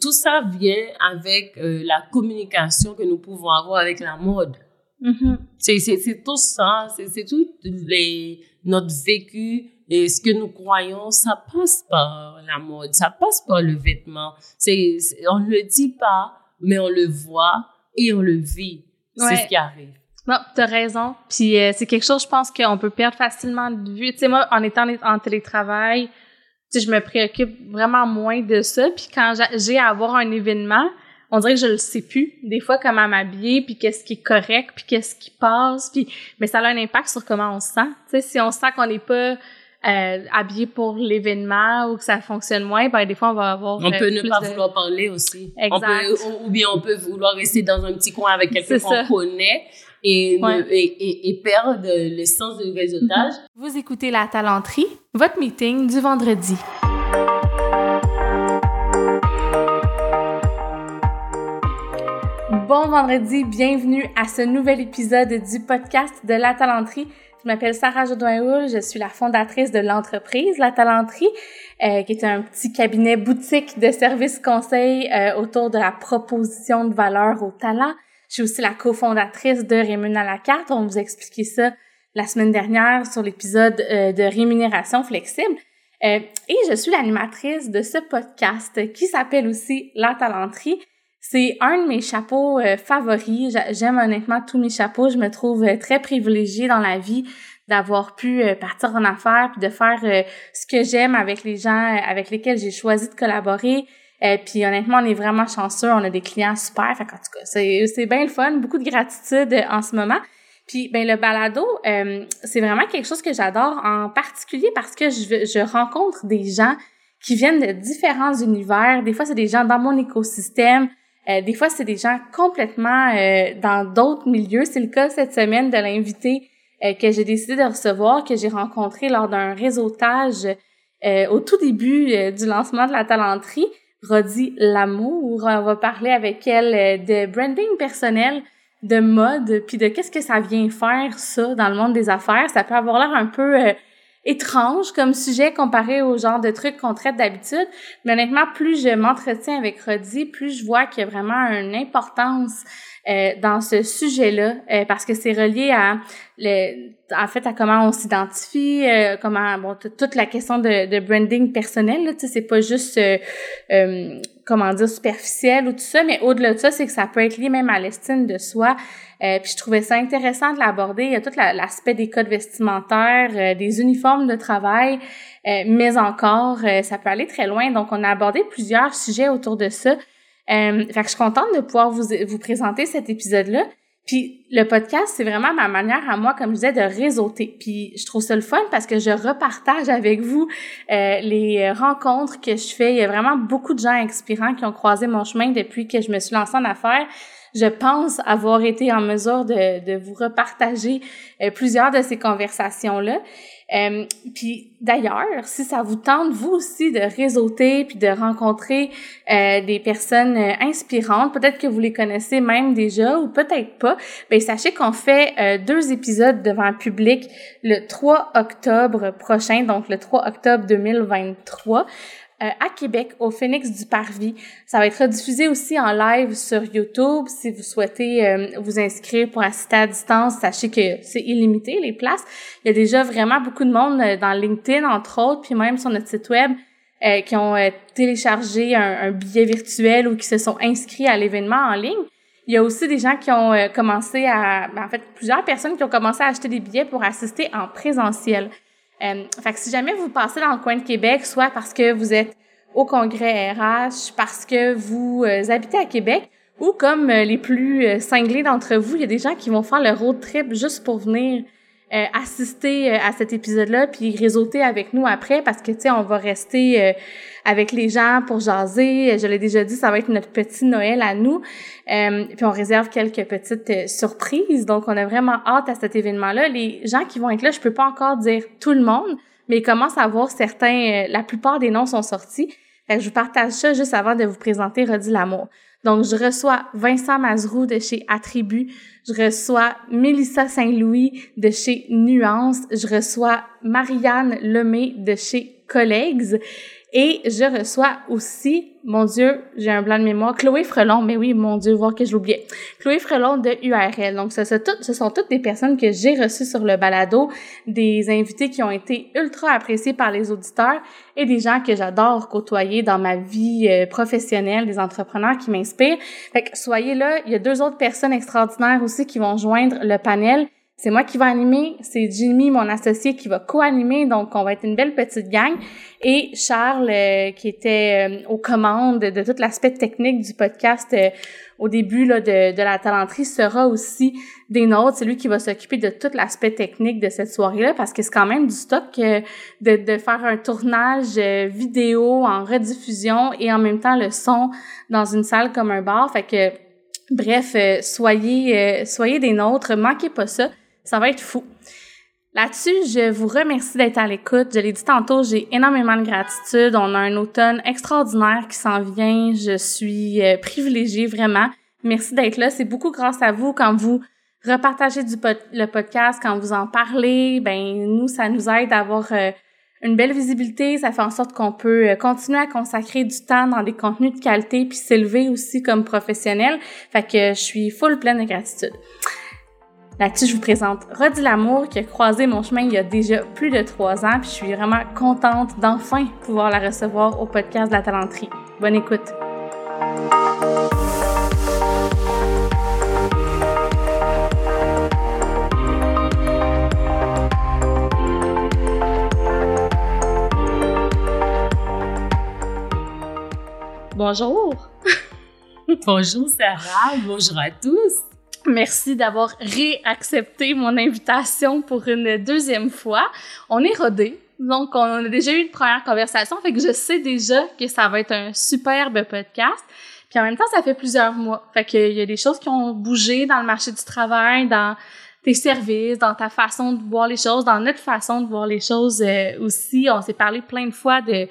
tout ça vient avec euh, la communication que nous pouvons avoir avec la mode. Mm-hmm. C'est tout ça, c'est tout les, notre vécu et ce que nous croyons, ça passe par la mode, ça passe par le vêtement. C'est on ne le dit pas, mais on le voit et on le vit. C'est ce qui arrive. Non, t'as raison. Puis euh, c'est quelque chose, je pense qu'on peut perdre facilement de vue. Tu sais, moi, en étant en télétravail, sais, je me préoccupe vraiment moins de ça. Puis quand j'ai à avoir un événement, on dirait que je le sais plus. Des fois, comment m'habiller, puis qu'est-ce qui est correct, puis qu'est-ce qui passe. Puis, mais ça a un impact sur comment on se sent. Tu sais, si on sent qu'on n'est pas euh, habillé pour l'événement ou que ça fonctionne moins, ben des fois on va avoir. On peut euh, ne pas vouloir parler aussi. Exact. ou bien on peut vouloir rester dans un petit coin avec quelqu'un qu'on connaît et, et, et, perdre le sens du réseautage. Mm-hmm. Vous écoutez La Talenterie, votre meeting du vendredi. Bon vendredi, bienvenue à ce nouvel épisode du podcast de La Talenterie. Je m'appelle Sarah Jodoin-Houl, je suis la fondatrice de l'entreprise La Talenterie, euh, qui est un petit cabinet boutique de services conseils euh, autour de la proposition de valeur au talent, je suis aussi la cofondatrice de Rémun à la carte. On vous a expliqué ça la semaine dernière sur l'épisode euh, de rémunération flexible. Euh, et je suis l'animatrice de ce podcast qui s'appelle aussi La Talenterie. C'est un de mes chapeaux euh, favoris. J'aime honnêtement tous mes chapeaux. Je me trouve très privilégiée dans la vie d'avoir pu partir en affaires puis de faire ce que j'aime avec les gens avec lesquels j'ai choisi de collaborer. Euh, puis honnêtement, on est vraiment chanceux, on a des clients super. Fait en tout cas, c'est, c'est bien le fun, beaucoup de gratitude euh, en ce moment. Puis ben le balado, euh, c'est vraiment quelque chose que j'adore en particulier parce que je, je rencontre des gens qui viennent de différents univers. Des fois, c'est des gens dans mon écosystème. des fois, c'est des gens complètement dans d'autres milieux. C'est le cas cette semaine de l'invité que j'ai décidé de recevoir, que j'ai rencontré lors d'un réseautage au tout début du lancement de la talenterie. Rodi Lamour. On va parler avec elle euh, de branding personnel, de mode, puis de qu'est-ce que ça vient faire ça dans le monde des affaires. Ça peut avoir l'air un peu euh, étrange comme sujet comparé au genre de trucs qu'on traite d'habitude. Mais honnêtement, plus je m'entretiens avec Rodi, plus je vois qu'il y a vraiment une importance euh, dans ce sujet-là euh, parce que c'est relié à le, en fait à comment on s'identifie, euh, comment bon toute la question de, de branding personnel là, tu sais c'est pas juste comment dire superficiel ou tout ça, mais au-delà de ça, c'est que ça peut être lié même à l'estime de soi. puis je trouvais ça intéressant de l'aborder. Il y a tout l'aspect des codes vestimentaires, des uniformes de travail, mais encore, ça peut aller très loin. Donc, on a abordé plusieurs sujets autour de ça. Euh, fait que je suis contente de pouvoir vous, vous présenter cet épisode-là. Puis le podcast, c'est vraiment ma manière à moi, comme je disais, de réseauter. Puis je trouve ça le fun parce que je repartage avec vous euh, les rencontres que je fais. Il y a vraiment beaucoup de gens inspirants qui ont croisé mon chemin depuis que je me suis lancée en affaires. Je pense avoir été en mesure de, de vous repartager euh, plusieurs de ces conversations-là. Euh, puis d'ailleurs, si ça vous tente vous aussi de réseauter puis de rencontrer euh, des personnes euh, inspirantes, peut-être que vous les connaissez même déjà ou peut-être pas, ben sachez qu'on fait euh, deux épisodes devant le public le 3 octobre prochain, donc le 3 octobre 2023. Euh, à Québec, au Phoenix du Parvis. Ça va être diffusé aussi en live sur YouTube. Si vous souhaitez euh, vous inscrire pour assister à distance, sachez que c'est illimité les places. Il y a déjà vraiment beaucoup de monde euh, dans LinkedIn, entre autres, puis même sur notre site web, qui ont téléchargé un, billet virtuel ou qui se sont inscrits à l'événement en ligne. Il y a aussi des gens qui ont commencé à, en fait, plusieurs personnes qui ont commencé à acheter des billets pour assister en présentiel. Euh, fait que si jamais vous passez dans le coin de Québec, soit parce que vous êtes au congrès RH, parce que vous euh, habitez à Québec, ou comme euh, les plus euh, cinglés d'entre vous, il y a des gens qui vont faire le road trip juste pour venir euh, assister euh, à cet épisode-là puis réseauter avec nous après parce que tu sais on va rester euh, avec les gens pour jaser. Je l'ai déjà dit, ça va être notre petit Noël à nous. puis on réserve quelques petites surprises. Donc on a vraiment hâte à cet événement-là. Les gens qui vont être là, je peux pas encore dire tout le monde, mais il commence à voir certains. la plupart des noms sont sortis. Fait que je vous partage ça juste avant de vous présenter Rodi Lamour. Donc, je reçois Vincent Mazrou de chez Attribut. Je reçois Mélissa Saint-Louis de chez Nuance. Je reçois Marianne Lemay de chez Collègues. Et je reçois aussi, mon Dieu, j'ai un blanc de mémoire, Chloé Frelon, mais oui, mon Dieu, voir que je l'oubliais. Chloé Frelon de URL. Donc, ce, ce sont toutes des personnes que j'ai reçues sur le balado, des invités qui ont été ultra appréciés par les auditeurs et des gens que j'adore côtoyer dans ma vie euh, professionnelle, des entrepreneurs qui m'inspirent. Fait que soyez là. Il y a deux autres personnes extraordinaires aussi qui vont joindre le panel. C'est moi qui vais animer, c'est Jimmy, mon associé, qui va co-animer, donc on va être une belle petite gang. Et Charles, euh, qui était euh, aux commandes de tout l'aspect technique du podcast euh, au début là, de, de la talenterie, sera aussi des nôtres. C'est lui qui va s'occuper de tout l'aspect technique de cette soirée-là, parce que c'est quand même du stock de, de faire un tournage vidéo en rediffusion et en même temps le son dans une salle comme un bar. Fait que Bref, soyez soyez des nôtres, manquez pas ça. Ça va être fou. Là-dessus, je vous remercie d'être à l'écoute. Je l'ai dit tantôt, j'ai énormément de gratitude. On a un automne extraordinaire qui s'en vient. Je suis euh, privilégiée vraiment. Merci d'être là. C'est beaucoup grâce à vous quand vous repartagez du le podcast, quand vous en parlez. Ben nous, ça nous aide à avoir euh, une belle visibilité. Ça fait en sorte qu'on peut euh, continuer à consacrer du temps dans des contenus de qualité puis s'élever aussi comme professionnel. Fait que je suis full pleine de gratitude. Là-dessus, je vous présente Rodi Lamour qui a croisé mon chemin il y a déjà plus de trois ans, puis je suis vraiment contente d'enfin pouvoir la recevoir au podcast de la talenterie. Bonne écoute. Bonjour. Bonjour Sarah, bonjour à tous. Merci d'avoir réaccepté mon invitation pour une deuxième fois. On est rodé. Donc, on a déjà eu une première conversation, fait que je sais déjà que ça va être un superbe podcast. Puis en même temps, ça fait plusieurs mois. Fait qu'il y a des choses qui ont bougé dans le marché du travail, dans tes services, dans ta façon de voir les choses, dans notre façon de voir les choses euh, aussi. On s'est parlé plein de fois de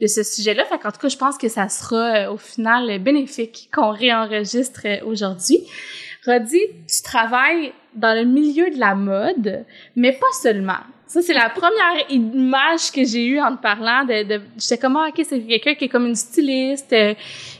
de ce sujet-là. Fait qu'en tout cas, je pense que ça sera euh, au final bénéfique qu'on réenregistre euh, aujourd'hui. Rodi, tu travailles dans le milieu de la mode, mais pas seulement. Ça, c'est la première image que j'ai eue en te parlant de, de j'étais comme, ah, ok, c'est quelqu'un qui est comme une styliste, euh,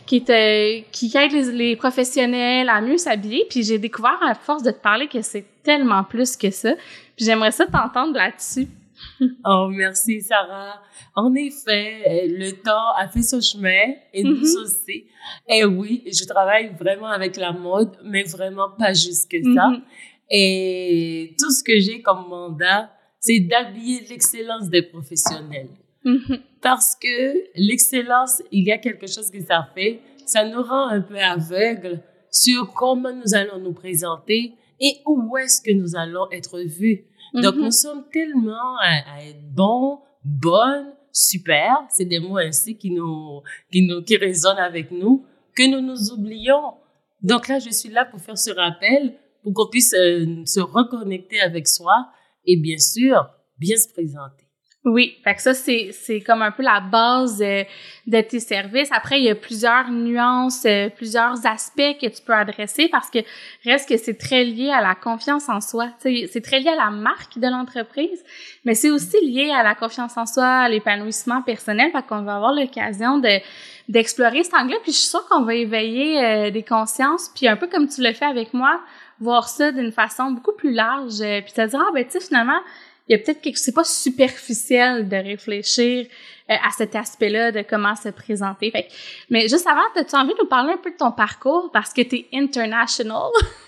qui euh, qui aide les, les, professionnels à mieux s'habiller. Puis j'ai découvert à force de te parler que c'est tellement plus que ça. Puis j'aimerais ça t'entendre là-dessus. oh, merci, Sarah. En effet, le temps a fait son chemin et nous mm-hmm. aussi. Et oui, je travaille vraiment avec la mode, mais vraiment pas juste que ça. Mm-hmm. Et tout ce que j'ai comme mandat, c'est d'habiller l'excellence des professionnels. Mm-hmm. Parce que l'excellence, il y a quelque chose que ça fait, ça nous rend un peu aveugles sur comment nous allons nous présenter et où est-ce que nous allons être vus. Donc, nous sommes tellement à être bons, bonnes, super, c'est des mots ainsi qui nous, qui nous, qui résonnent avec nous, que nous nous oublions. Donc là, je suis là pour faire ce rappel, pour qu'on puisse euh, se reconnecter avec soi et bien sûr, bien se présenter. Oui, fait que ça c'est c'est comme un peu la base euh, de tes services. Après il y a plusieurs nuances, euh, plusieurs aspects que tu peux adresser parce que reste que c'est très lié à la confiance en soi. C'est très lié à la marque de l'entreprise, mais c'est aussi lié à la confiance en soi, à l'épanouissement personnel. Fait qu'on va avoir l'occasion de d'explorer cet angle Puis je suis sûre qu'on va éveiller euh, des consciences. Puis un peu comme tu l'as fait avec moi, voir ça d'une façon beaucoup plus large. puis te dire ah ben tu sais finalement il y a peut-être quelque c'est pas superficiel de réfléchir euh, à cet aspect-là de comment se présenter. Fait mais juste avant, as-tu envie de nous parler un peu de ton parcours parce que tu es international?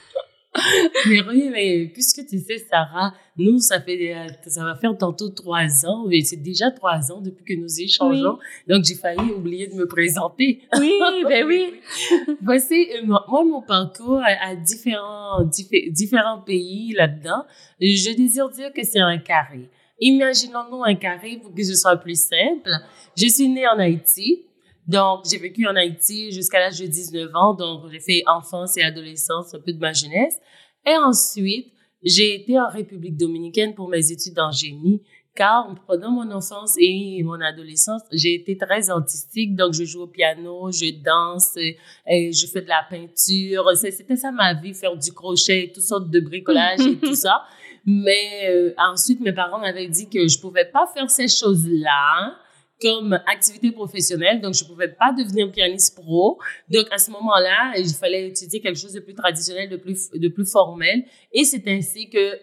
mais oui, mais puisque tu sais, Sarah, nous, ça fait, euh, ça va faire tantôt trois ans, mais c'est déjà trois ans depuis que nous échangeons. Donc, j'ai failli oublier de me présenter. Oui, ben oui. Voici, euh, moi, mon parcours à, différents, différents pays là-dedans. Je désire dire que c'est un carré. Imaginons-nous un carré pour que ce soit plus simple. Je suis née en Haïti. Donc, j'ai vécu en Haïti jusqu'à l'âge de 19 ans. Donc, j'ai fait enfance et adolescence, un peu de ma jeunesse. Et ensuite, j'ai été en République dominicaine pour mes études en génie. Car pendant mon enfance et mon adolescence, j'ai été très artistique. Donc, je joue au piano, je danse, et je fais de la peinture. C'était ça ma vie, faire du crochet, toutes sortes de bricolage et tout ça. Mais euh, ensuite, mes parents m'avaient dit que je pouvais pas faire ces choses-là comme activité professionnelle, donc je pouvais pas devenir pianiste pro. Donc à ce moment-là, il fallait étudier quelque chose de plus traditionnel, de plus de plus formel. Et c'est ainsi que,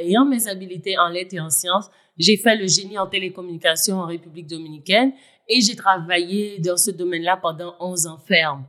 ayant mes habiletés en lettres et en sciences, j'ai fait le génie en télécommunication en République dominicaine et j'ai travaillé dans ce domaine-là pendant 11 ans ferme.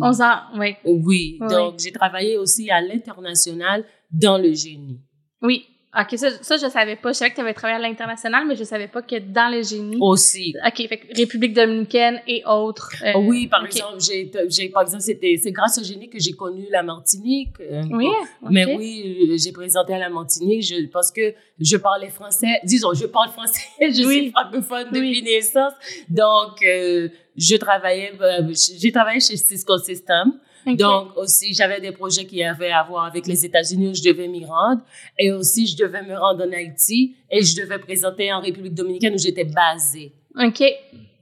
11 ans, oui. Oui, donc j'ai travaillé aussi à l'international dans le génie. Oui, OK, ça, ça, je savais pas. Je savais que tu avais travaillé à l'international, mais je savais pas que dans le génie. Aussi. OK, fait République dominicaine et autres. Euh, oui, par exemple, j'ai, j'ai, par exemple, c'était, c'est grâce au génie que j'ai connu la Martinique. Euh, oui. Mais oui, euh, j'ai présenté à la Martinique je, parce que je parlais français. Disons, je parle français. je suis francophone depuis naissance. Donc, je travaillais, j'ai travaillé chez Cisco Donc aussi, j'avais des projets qui avaient à voir avec les États-Unis où je devais m'y rendre. Et aussi, je devais me rendre en Haïti et je devais présenter en République dominicaine où j'étais basée. OK.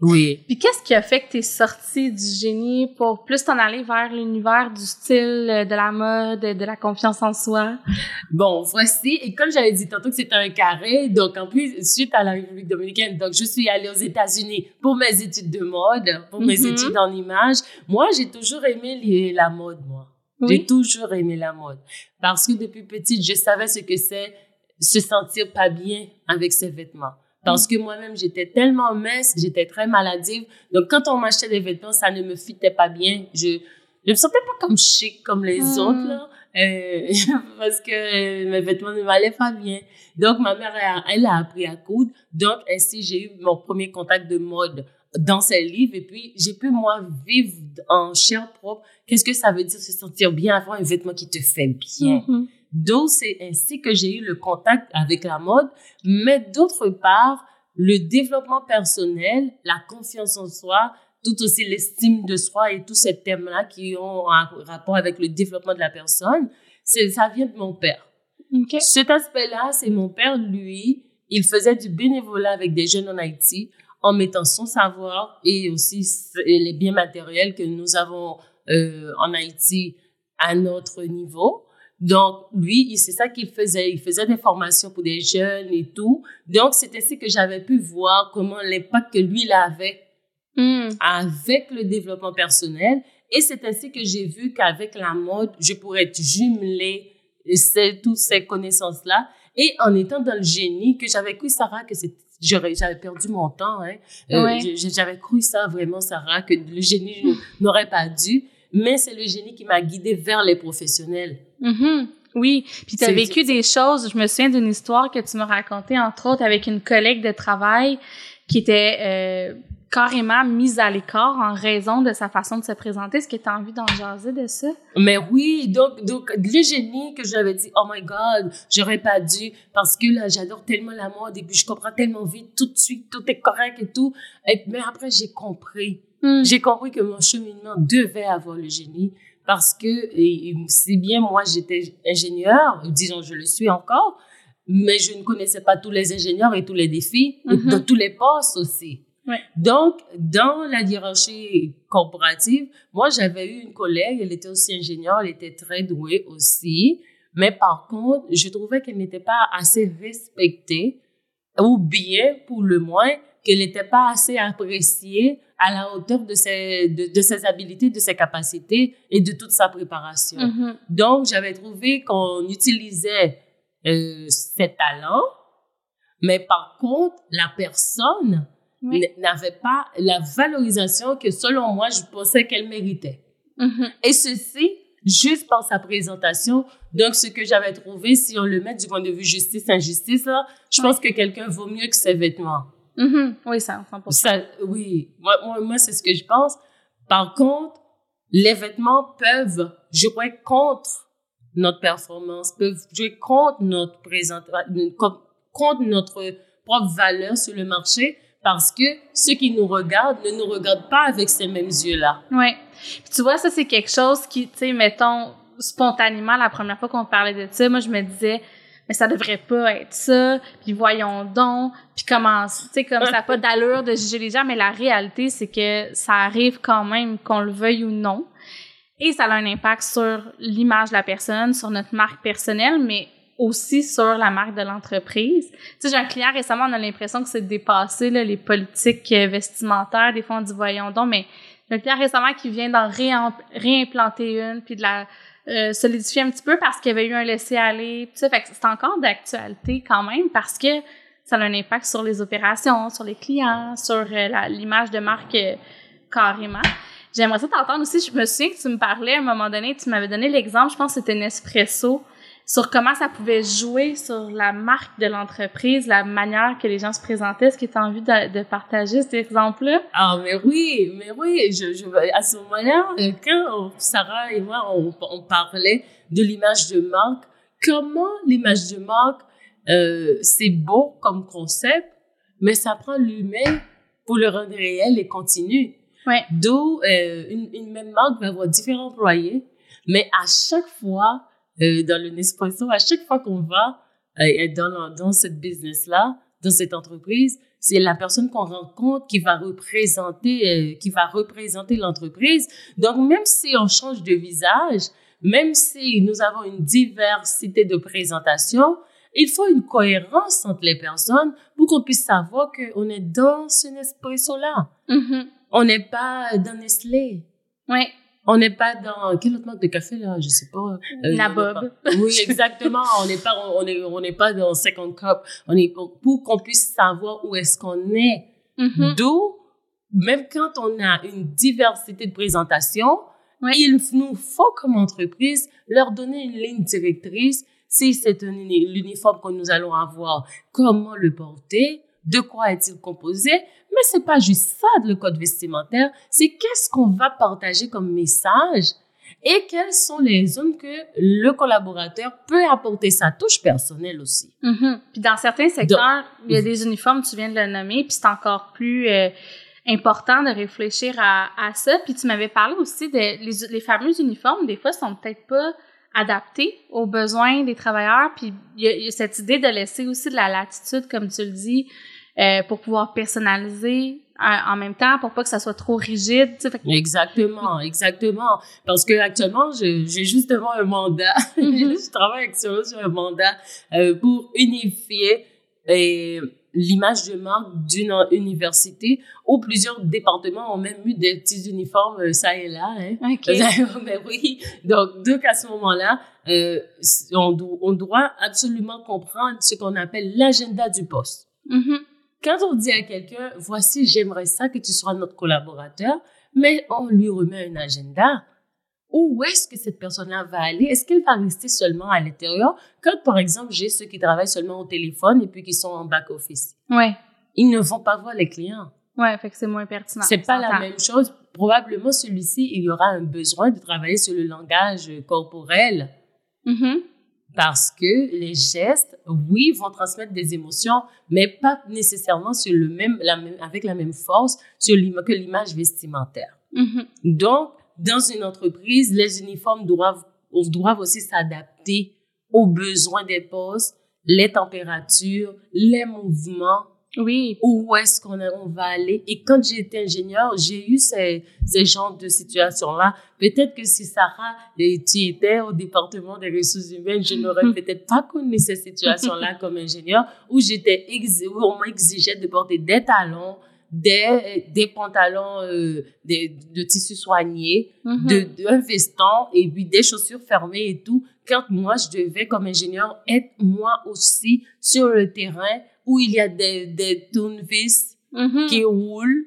Oui. Puis qu'est-ce qui a fait que tu es sortie du génie pour plus t'en aller vers l'univers du style, euh, de la mode, de la confiance en soi? Bon, voici. Et comme j'avais dit tantôt que c'était un carré, donc en plus, suite à la République dominicaine, donc je suis allée aux États-Unis pour mes études de mode, pour mes mm-hmm. études en image. Moi, j'ai toujours aimé la mode, moi. J'ai toujours aimé la mode. Parce que depuis petite, je savais ce que c'est se sentir pas bien avec ses vêtements. Parce que moi-même, j'étais tellement mince, j'étais très maladive. Donc, quand on m'achetait des vêtements, ça ne me fitait pas bien. Je je me sentais pas comme chic comme les hmm. autres, là. Euh, parce que mes vêtements ne m'allaient pas bien. Donc, ma mère, elle, a appris à coudre. Donc, ainsi, j'ai eu mon premier contact de mode dans ses livres. Et puis, j'ai pu, moi, vivre en chair propre. Qu'est-ce que ça veut dire se sentir bien, avoir un vêtement qui te fait bien? Mm-hmm. Donc, c'est ainsi que j'ai eu le contact avec la mode. Mais d'autre part, le développement personnel, la confiance en soi, tout aussi l'estime de soi et tous ces thèmes-là qui ont un rapport avec le développement de la personne, ça vient de mon père. Okay. Cet aspect-là, c'est mon père, lui, il faisait du bénévolat avec des jeunes en Haïti en mettant son savoir et aussi les biens matériels que nous avons euh, en Haïti à notre niveau. Donc, lui, c'est ça qu'il faisait. Il faisait des formations pour des jeunes et tout. Donc, c'est ainsi que j'avais pu voir comment l'impact que lui, il avait hmm. avec le développement personnel. Et c'est ainsi que j'ai vu qu'avec la mode, je pourrais jumeler toutes ces connaissances-là. Et en étant dans le génie, que j'avais cru, Sarah, que j'avais perdu mon temps. Hein. Euh, j'avais cru ça vraiment, Sarah, que le génie n'aurait pas dû mais c'est le génie qui m'a guidée vers les professionnels. Mm-hmm. Oui, puis tu as vécu des choses. Je me souviens d'une histoire que tu m'as racontée, entre autres, avec une collègue de travail qui était euh, carrément mise à l'écart en raison de sa façon de se présenter. Est-ce que tu as envie d'en jaser de ça? Mais oui, donc, donc le génie que j'avais dit, oh my God, j'aurais pas dû parce que là, j'adore tellement la mode et puis je comprends tellement vite, tout de suite, tout est correct et tout. Et, mais après, j'ai compris Hmm. J'ai compris que mon cheminement devait avoir le génie parce que, si bien moi j'étais ingénieur, disons je le suis encore, mais je ne connaissais pas tous les ingénieurs et tous les défis, mm dans tous les postes aussi. Donc, dans la hiérarchie corporative, moi, j'avais eu une collègue, elle était aussi ingénieure, elle était très douée aussi, mais par contre, je trouvais qu'elle n'était pas assez respectée, ou bien, pour le moins, qu'elle n'était pas assez appréciée à la hauteur de ses, de, ses habilités, de ses capacités et de toute sa préparation. Mm-hmm. Donc, j'avais trouvé qu'on utilisait euh, ses talents, mais par contre, la personne n'avait pas la valorisation que, selon moi, je pensais qu'elle méritait. Mm-hmm. Et ceci, juste par sa présentation. Donc, ce que j'avais trouvé, si on le met du point de vue justice-injustice, je pense que quelqu'un vaut mieux que ses vêtements. Mm-hmm. Oui, ça, 100%. Ça, oui, moi, moi, moi c'est ce que je pense. Par contre, les vêtements peuvent jouer contre notre performance, peuvent jouer contre notre présentation, contre notre propre valeur sur le marché parce que ceux qui nous regardent ne nous regardent pas avec ces mêmes yeux-là. Oui. tu vois, ça, c'est quelque chose qui, tu sais, mettons, spontanément, la première fois qu'on parlait de ça, moi, je me disais, mais ça devrait pas être ça, puis voyons donc, puis comment, tu sais, comme ça n'a pas d'allure de juger les gens, mais la réalité, c'est que ça arrive quand même, qu'on le veuille ou non, et ça a un impact sur l'image de la personne, sur notre marque personnelle, mais aussi sur la marque de l'entreprise. Tu sais, j'ai un client récemment, on a l'impression que c'est dépassé, là, les politiques euh, vestimentaires. Des fois, on dit, voyons donc, mais un client récemment qui vient d'en réimplanter une, puis de la euh, solidifier un petit peu parce qu'il y avait eu un laisser-aller. Tu sais, fait que c'est encore d'actualité quand même parce que ça a un impact sur les opérations, sur les clients, sur euh, l'image de marque carrément. J'aimerais ça t'entendre aussi. Je me souviens que tu me parlais à un moment donné, tu m'avais donné l'exemple, je pense que c'était Nespresso, sur comment ça pouvait jouer sur la marque de l'entreprise, la manière que les gens se présentaient. Est-ce que tu as envie de, de partager cet exemple-là? Ah, mais oui, mais oui. Je, je, à ce moment-là, quand Sarah et moi, on, on parlait de l'image de marque, comment l'image de marque, euh, c'est beau comme concept, mais ça prend l'humain pour le rendre réel et continu. Ouais. D'où euh, une, une, même marque va avoir différents employés, mais à chaque fois, dans le Nespresso, à chaque fois qu'on va euh, dans, dans cette business-là, dans cette entreprise, c'est la personne qu'on rencontre qui va représenter, euh, qui va représenter l'entreprise. Donc, même si on change de visage, même si nous avons une diversité de présentation, il faut une cohérence entre les personnes pour qu'on puisse savoir qu'on est dans ce Nespresso-là. Mm-hmm. On n'est pas dans Nestlé. Oui. On n'est pas dans quelle autre marque de café là, je sais pas. Euh, Nabob. Oui, exactement. on n'est pas on est on n'est pas dans Second Cup. On est pour, pour qu'on puisse savoir où est-ce qu'on est. Mm-hmm. D'où même quand on a une diversité de présentation, Oui. il nous faut comme entreprise leur donner une ligne directrice. Si c'est un uni- l'uniforme que nous allons avoir, comment le porter, de quoi est-il composé, mais c'est pas juste ça le code vestimentaire, c'est qu'est-ce qu'on va partager comme message et quelles sont les zones que le collaborateur peut apporter sa touche personnelle aussi. Mhm. Puis dans certains secteurs, il y a des uniformes, tu viens de le nommer, puis c'est encore plus euh, important de réfléchir à, à ça. Puis tu m'avais parlé aussi de les, les fameux uniformes, des fois, sont peut-être pas adaptés aux besoins des travailleurs. Puis il y, a, il y a cette idée de laisser aussi de la latitude, comme tu le dis, euh, pour pouvoir personnaliser euh, en même temps, pour pas que ça soit trop rigide. Fait que- Exactement, exactement. Parce que actuellement, j'ai justement un mandat. Mhm. je travaille actuellement sur un mandat euh, pour unifier euh, l'image de marque d'une université où plusieurs départements ont même eu des petits uniformes euh, ça et là. Hein. OK. Mais oui, donc, donc à ce moment-là, euh, on, do- on doit absolument comprendre ce qu'on appelle l'agenda du poste. Mhm. Quand on dit à quelqu'un, voici, j'aimerais ça que tu sois notre collaborateur, mais on lui remet un agenda. Où est-ce que cette personne-là va aller? Est-ce qu'elle va rester seulement à l'intérieur? Quand, par exemple, j'ai ceux qui travaillent seulement au téléphone et puis qui sont en back-office, Ouais. ils ne vont pas voir les clients. Ouais, fait que c'est moins pertinent. C'est pas la même chose. Probablement, celui-ci, il y aura un besoin de travailler sur le langage corporel Mhm. Parce que les gestes, oui, vont transmettre des émotions, mais pas nécessairement sur le même, la même, avec la même force sur que l'image vestimentaire. Mhm. Donc, dans une entreprise, les uniformes doivent, doivent aussi s'adapter aux besoins des postes, les températures, les mouvements, Oui. où est-ce qu'on on va aller? Et quand j'étais ingénieur, j'ai eu ces, ces genres de situations-là. Peut-être que si Sarah, tu étais au département des ressources humaines, je n'aurais peut-être pas connu ces situations-là comme ingénieur, où j'étais où on m'exigeait de porter des talons, des, des pantalons euh, des- de tissu soigné, Mhm. de, de- un veston et puis des chaussures fermées et tout. Quand moi, je devais, comme ingénieur, être moi aussi sur le terrain où il y a des, des tournevis Mhm. qui roulent,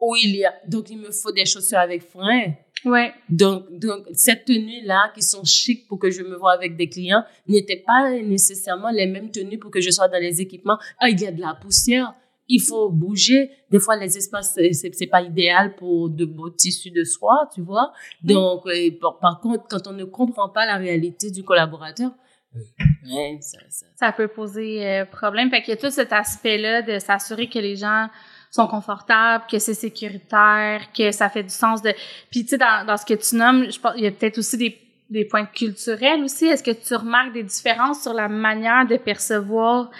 où il y a, donc il me faut des chaussures avec frein. Ouais. Donc, donc, cette tenue-là, qui sont chic pour que je me vois avec des clients, n'étaient pas nécessairement les mêmes tenues pour que je sois dans les équipements. Ah, il y a de la poussière. Il faut bouger. Des fois, les espaces, c'est- pas idéal pour de beaux tissus de soie, tu vois. Donc, euh, par, par contre, quand on ne comprend pas la réalité du collaborateur, ça, peut poser euh, problème. Fait qu'il y a tout cet aspect-là de s'assurer que les gens sont confortables, que c'est sécuritaire, que ça fait du sens de... Puis, tu sais, dans, dans ce que tu nommes, je pense, il y a peut-être aussi des, des points culturels aussi. Est-ce que tu remarques des différences sur la manière de percevoir,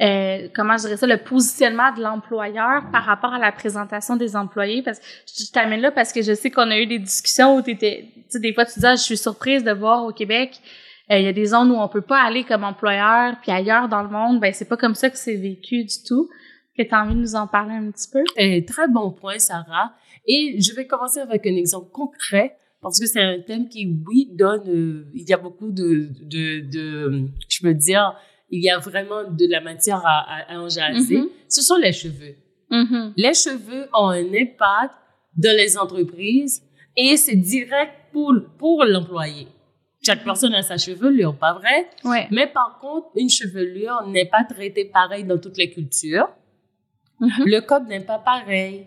euh, comment je dirais ça, le positionnement de l'employeur par rapport à la présentation des employés? Parce que je, t'amène là parce que je sais qu'on a eu des discussions où t'étais, tu sais, des fois tu disais, Ah, je suis surprise de voir au Québec il y a des zones où on peut pas aller comme employeur, puis ailleurs dans le monde, ben c'est pas comme ça que c'est vécu du tout. Que tu as envie de nous en parler un petit peu? Eh, très bon point, Sarah. Et je vais commencer avec un exemple concret parce que c'est un thème qui, oui, donne, euh, il y a beaucoup de, de, de, je veux dire, il y a vraiment de la matière à, à, en jaser. Mm-hmm. Ce sont les cheveux. Mm-hmm. Les cheveux ont un impact dans les entreprises et c'est direct pour, pour l'employé. Chaque personne a sa chevelure, pas vrai? Ouais. Mais par contre, une chevelure n'est pas traitée pareil dans toutes les cultures. Mm-hmm. Le code n'est pas pareil.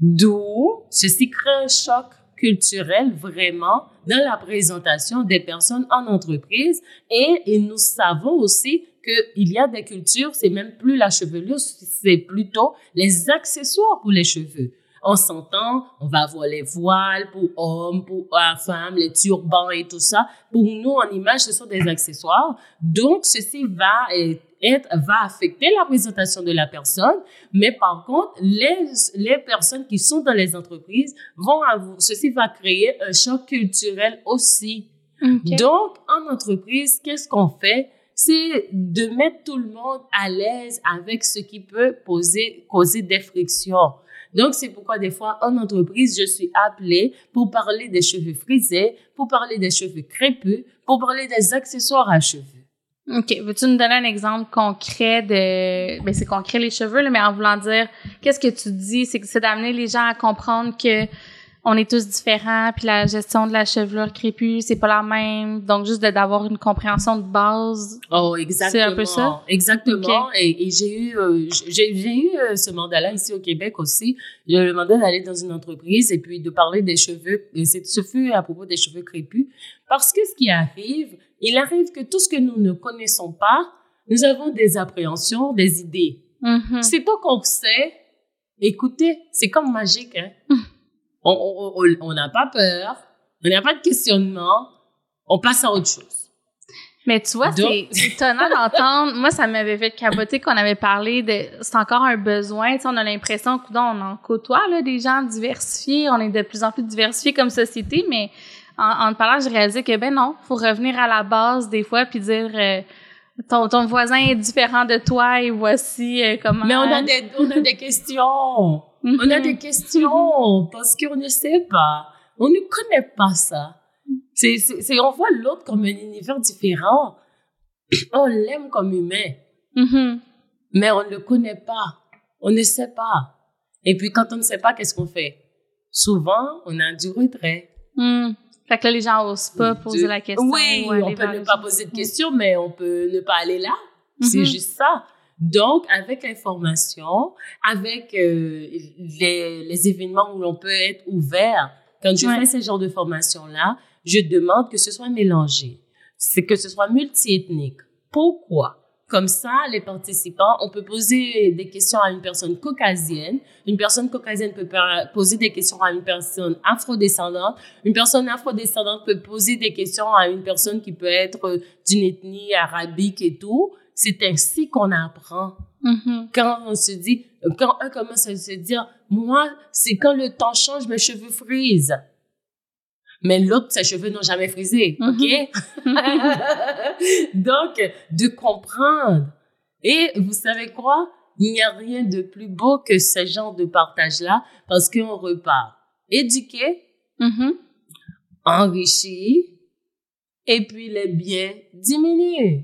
D'où ceci crée un choc culturel vraiment dans la présentation des personnes en entreprise et, et nous savons aussi qu'il y a des cultures, c'est même plus la chevelure, c'est plutôt les accessoires pour les cheveux. On s'entend, on va avoir les voiles pour hommes, pour femmes, les turbans et tout ça. Pour nous, en image, ce sont des accessoires. Donc, ceci va être, va affecter la présentation de la personne. Mais par contre, les, les personnes qui sont dans les entreprises vont avoir, ceci va créer un choc culturel aussi. Donc, en entreprise, qu'est-ce qu'on fait? c'est de mettre tout le monde à l'aise avec ce qui peut poser, causer des frictions. Donc, c'est pourquoi des fois, en entreprise, je suis appelée pour parler des cheveux frisés, pour parler des cheveux crépus, pour parler des accessoires à cheveux. OK. Veux-tu nous donner un exemple concret de... Ben, c'est concret les cheveux, mais en voulant dire, qu'est-ce que tu dis? C'est que c'est d'amener les gens à comprendre que on est tous différents, puis la gestion de la chevelure crépue, c'est pas la même. Donc, juste d'avoir une compréhension de base. Oh, exactement. C'est un peu ça? Exactement. Et, j'ai eu, euh, j'ai, eu euh, ce mandat-là ici au Québec aussi. J'ai eu le mandat d'aller dans une entreprise et puis de parler des cheveux. Et ce fut à propos des cheveux crépus. Parce que ce qui arrive, il arrive que tout ce que nous ne connaissons pas, nous avons des appréhensions, des idées. Mm-hmm. C'est pas qu'on sait. Écoutez, c'est comme magique, hein? On n'a pas peur, on n'a pas de questionnement, on passe à autre chose. Mais tu vois, c'est étonnant d'entendre. Moi, ça m'avait fait capoter qu'on avait parlé de. C'est encore un besoin. Tu sais, on a l'impression qu'on en côtoie là, des gens diversifiés. On est de plus en plus diversifiés comme société, mais en, en parlant, j'ai réalisé que ben non, faut revenir à la base des fois puis dire. Euh, ton, ton voisin est différent de toi et voici euh, comment. Mais on a des, on a des questions. On a des questions parce qu'on ne sait pas. On ne connaît pas ça. C'est, on voit l'autre comme un univers différent. On l'aime comme humain. Mm-hmm. Mais on ne le connaît pas. On ne sait pas. Et puis quand on ne sait pas, qu'est-ce qu'on fait? Souvent, on a du retrait. Mm. Fait que là, les gens n'osent pas poser la question. Oui, on peut ne pas poser de questions, mais on peut ne pas aller là. C'est mm-hmm. juste ça. Donc, avec l'information, avec euh, les, les, événements où l'on peut être ouvert, quand je fais ce genre de formation-là, je demande que ce soit mélangé, c'est que ce soit multiethnique. Pourquoi? Comme ça, les participants, on peut poser des questions à une personne caucasienne. Une personne caucasienne peut poser des questions à une personne afrodescendante. Une personne afrodescendante peut poser des questions à une personne qui peut être d'une ethnie arabique et tout. C'est ainsi qu'on apprend. Mm-hmm. Quand on se dit, quand un commence à se dire, moi, c'est quand le temps change, mes cheveux frisent. Mais l'autre, ses cheveux n'ont jamais frisé, mm-hmm. ok? Donc, de comprendre. Et vous savez quoi? Il n'y a rien de plus beau que ce genre de partage-là parce qu'on repart éduqué, mm-hmm. enrichi, et puis les biens diminuent.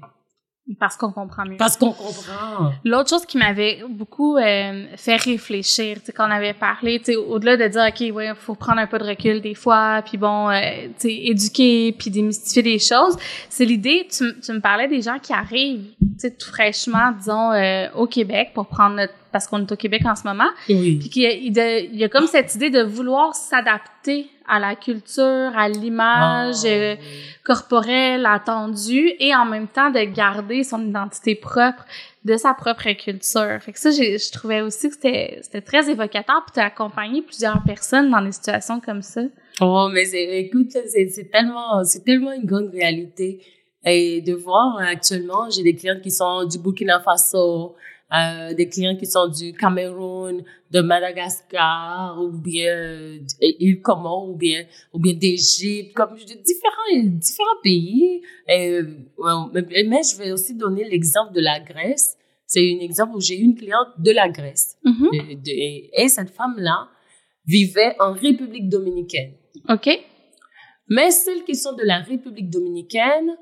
Parce qu'on comprend mieux. Parce qu'on comprend. L'autre chose qui m'avait beaucoup euh, fait réfléchir, tu sais, quand on avait parlé, tu sais, au-delà de dire, OK, ouais, faut prendre un peu de recul des fois, puis bon, euh, tu sais, éduquer, puis démystifier des choses, c'est l'idée, tu, tu me parlais des gens qui arrivent, tu sais, tout fraîchement, disons, euh, au Québec, pour prendre notre parce qu'on est au Québec en ce moment. Oui. Puis qu'il y, y a comme cette idée de vouloir s'adapter à la culture, à l'image ah, euh, corporelle attendue et en même temps de garder son identité propre de sa propre culture. Fait que ça, je trouvais aussi que c'était, très évocateur puis tu as accompagné plusieurs personnes dans des situations comme ça. Oh, mais écoute, c'est, tellement, c'est tellement une grande réalité. Et de voir actuellement, j'ai des clientes qui sont du Burkina Faso, euh, des clients qui sont du Cameroun, de Madagascar, ou bien euh, Comores, ou bien ou bien d'Égypte, comme différents différents pays. Et, mais je vais aussi donner l'exemple de la Grèce. C'est un exemple où j'ai eu une cliente de la Grèce. Mm-hmm. et, cette femme-là vivait en République dominicaine. OK. Mais celles qui sont de la République dominicaine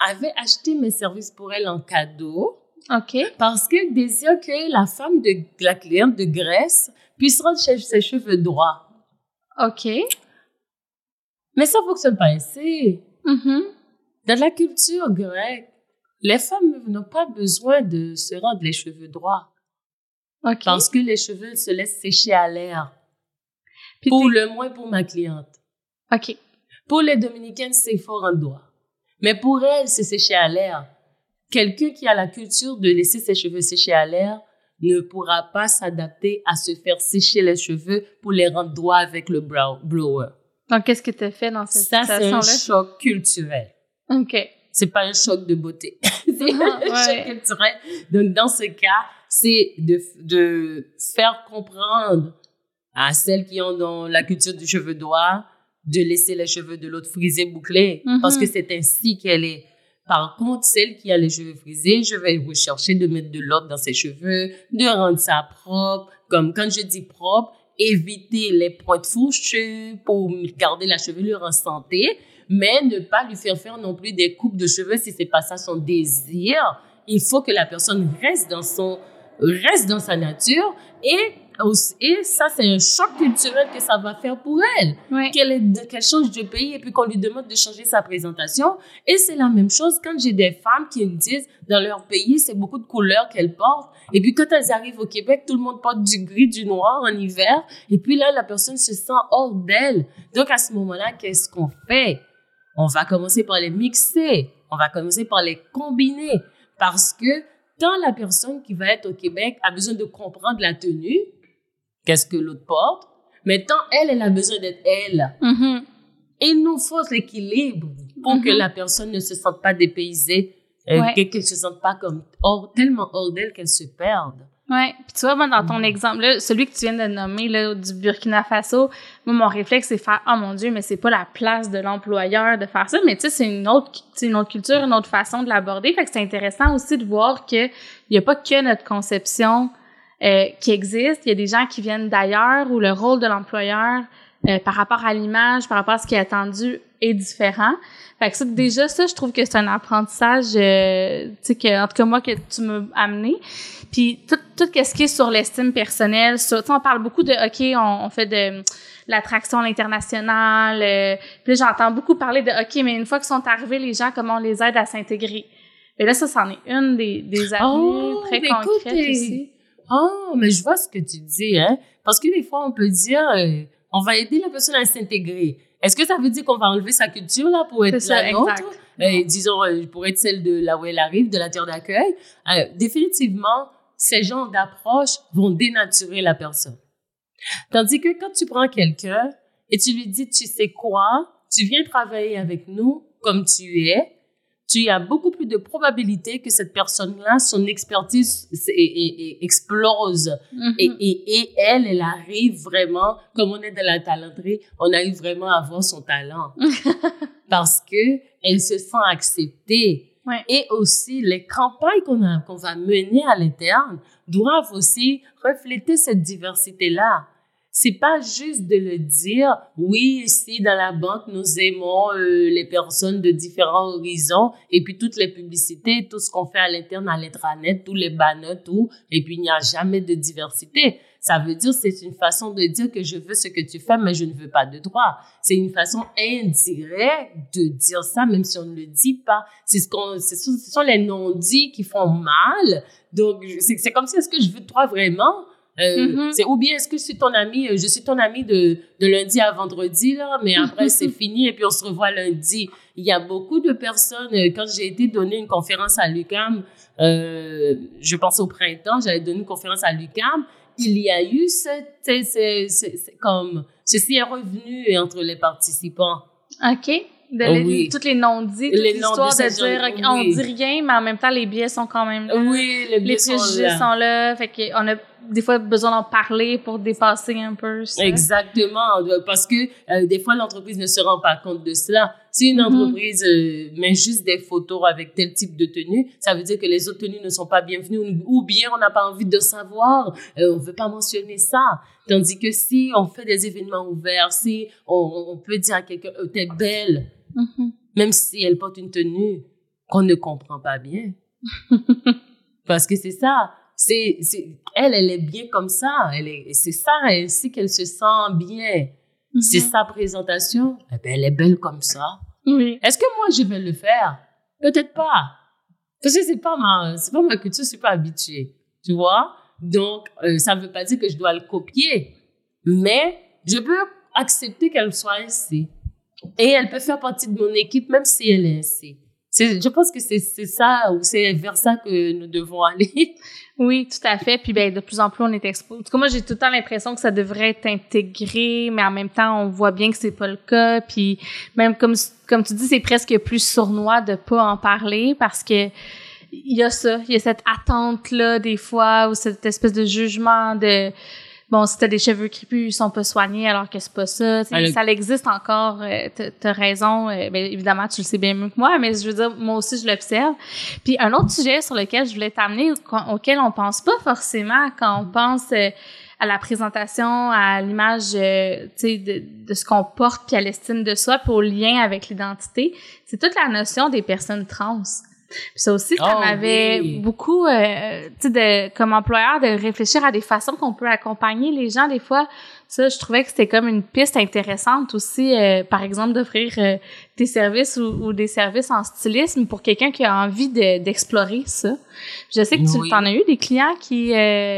avaient acheté mes services pour elle en cadeau. OK. Parce qu'elle désire que la femme de la cliente de Grèce puisse rendre ses cheveux droits. OK. Mais ça fonctionne pas ainsi. Mm-hmm. Dans la culture grecque, les femmes n'ont pas besoin de se rendre les cheveux droits. OK. Parce que les cheveux se laissent sécher à l'air. Pour le moins pour ma cliente. OK. Pour les Dominicaines, c'est fort en doigt. Mais pour elle, c'est sécher à l'air. Quelqu'un qui a la culture de laisser ses cheveux sécher à l'air ne pourra pas s'adapter à se faire sécher les cheveux pour les rendre droits avec le blower. Donc, qu'est-ce que tu as fait dans cette? Ça, c'est un choc culturel. OK. C'est pas un choc de beauté. c'est un choc culturel. Donc, dans ce cas, c'est de, de faire comprendre à celles qui ont dans la culture du cheveu droit de laisser les cheveux de l'autre frisés bouclés parce que mhm. c'est ainsi qu'elle est. Par contre, celle qui a les cheveux frisés, je vais rechercher de mettre de l'ordre dans ses cheveux, de rendre ça propre. Comme quand je dis propre, éviter les pointes fourchues pour garder la chevelure en santé, mais ne pas lui faire faire non plus des coupes de cheveux si c'est pas ça son désir. Il faut que la personne reste dans son reste dans sa nature et et ça, c'est un choc culturel que ça va faire pour elle. Qu'elle change de pays et puis qu'on lui demande de changer sa présentation. Et c'est la même chose quand j'ai des femmes qui me disent, dans leur pays, c'est beaucoup de couleurs qu'elles portent. Et puis quand elles arrivent au Québec, tout le monde porte du gris, du noir en hiver. Et puis là, la personne se sent hors d'elle. Donc à ce moment-là, qu'est-ce qu'on fait? On va commencer par les mixer. On va commencer par les combiner. Parce que tant la personne qui va être au Québec a besoin de comprendre la tenue, qu'est-ce que l'autre porte, mais tant elle, elle a besoin d'être elle. Mm-hmm. Il nous faut l'équilibre pour que mm-hmm. la personne ne se sente pas dépaysée, euh, qu'elle ne se sente pas comme hors, tellement hors d'elle qu'elle se perde. Ouais, puis tu vois, moi, dans ton mm. exemple, là, celui que tu viens de nommer, là, du Burkina Faso, moi, mon réflexe, c'est faire, oh mon Dieu, mais c'est pas la place de l'employeur de faire ça, mais tu sais, c'est une autre, une autre culture, une autre façon de l'aborder. Fait que c'est intéressant aussi de voir que il y a pas que notre conception euh, qui existe. Il y a des gens qui viennent d'ailleurs où le rôle de l'employeur euh, par rapport à l'image, par rapport à ce qui est attendu est différent. Fait que ça, déjà, ça, je trouve que c'est un apprentissage, euh, tu sais, que, en tout cas, moi, que tu m'as amené. Puis, tout, tout ce qui est sur l'estime personnelle, sur, on parle beaucoup de, OK, on, on fait de l'attraction à l'international. Euh, puis j'entends beaucoup parler de, OK, mais une fois qu'ils sont arrivés, les gens, comment on les aide à s'intégrer? Et là, ça, c'en est une des, des avis oh, très concrètes aussi. Oh, mais je vois ce que tu dis, hein. Parce que des fois, on peut dire, euh, on va aider la personne à s'intégrer. Est-ce que ça veut dire qu'on va enlever sa culture, là, pour être la nôtre? Euh, disons, euh, pour être celle de là où elle arrive, de la terre d'accueil? définitivement, ces genres d'approches vont dénaturer la personne. Tandis que quand tu prends quelqu'un et tu lui dis, tu sais quoi, tu viens travailler avec nous comme tu es, tu as beaucoup plus de probabilité que cette personne-là, son expertise explose. Mm-hmm. et, et, elle, elle arrive vraiment, comme on est dans la talenterie, on arrive vraiment à voir son talent. Parce que elle se sent acceptée. Et aussi, les campagnes qu'on qu'on va mener à l'interne doivent aussi refléter cette diversité-là c'est pas juste de le dire, oui, ici dans la banque, nous aimons euh, les personnes de différents horizons, et puis toutes les publicités, tout ce qu'on fait à l'interne, à l'intranet, tous les banners, tout, et puis il n'y a jamais de diversité. Ça veut dire, c'est une façon de dire que je veux ce que tu fais, mais je ne veux pas de droit. C'est une façon indirecte de dire ça, même si on ne le dit pas. C'est ce qu'on, ce sont les non-dits qui font mal. Donc, c'est comme si, est-ce que je veux toi vraiment? Euh, mm-hmm. C'est ou bien est-ce que c'est ton ami, euh, je suis ton ami de, de lundi à vendredi là, mais après c'est fini et puis on se revoit lundi. Il y a beaucoup de personnes. Euh, quand j'ai été donner une conférence à l'UCAM, euh, je pense au printemps, j'avais donné une conférence à l'UCAM. Il y a eu cette, comme ceci est revenu entre les participants. Ok. de toutes les non-dits, toute l'histoire de, dire, on dit rien, mais en même temps, les biais sont quand même là. Oui, les, biais les préjugés sont là. Fait qu'on a des fois besoin d'en parler pour dépasser un peu ça. Exactement, parce que euh, des fois, l'entreprise ne se rend pas compte de cela. Si une mm-hmm. entreprise euh, met juste des photos avec tel type de tenue, ça veut dire que les autres tenues ne sont pas bienvenues ou bien on n'a pas envie de savoir, euh, on veut pas mentionner ça. Tandis que si on fait des événements ouverts, si on, on peut dire à quelqu'un, oh, t'es belle, Mm-hmm. Même si elle porte une tenue qu'on ne comprend pas bien. Parce que c'est ça. C'est, elle, elle est bien comme ça. Elle est, c'est ça, ainsi qu'elle se sent bien. C'est mm-hmm. sa présentation. Eh ben, elle est belle comme ça. Oui. Est-ce que moi, je vais le faire? Peut-être pas. Parce que c'est pas ma, c'est pas ma culture, je suis pas habituée. Tu vois? Donc, euh, ça ne veut pas dire que je dois le copier. Mais, je peux accepter qu'elle soit ainsi. Et elle peut faire partie de mon équipe même si elle est ainsi. Je pense que c'est ça ou c'est vers ça que nous devons aller. Oui, tout à fait. Puis ben de plus en plus on est exposé. En tout cas, moi j'ai tout le temps l'impression que ça devrait être intégré, mais en même temps on voit bien que c'est pas le cas. Puis même comme comme tu dis, c'est presque plus sournois de pas en parler parce que il y a ça, il y a cette attente là des fois ou cette espèce de jugement de bon, si t'as des cheveux crépus, ils sont pas soignés alors que c'est pas ça. Ça existe encore. Euh, t'as raison. Euh, ben, évidemment, tu le sais bien mieux que moi, mais je veux dire, moi aussi, je l'observe. Puis un autre sujet sur lequel je voulais t'amener, auquel on pense pas forcément quand on pense euh, à la présentation, à l'image, sais, de, de, ce qu'on porte, puis à l'estime de soi, puis au lien avec l'identité, c'est toute la notion des personnes trans. Ça aussi, ça oh, m'avait beaucoup, euh, tu sais, comme employeur, de réfléchir à des façons qu'on peut accompagner les gens. Des fois, ça, je trouvais que c'était comme une piste intéressante aussi, euh, par exemple, d'offrir euh, des services ou, des services en stylisme pour quelqu'un qui a envie d'explorer ça. Je sais que tu en as eu des clients qui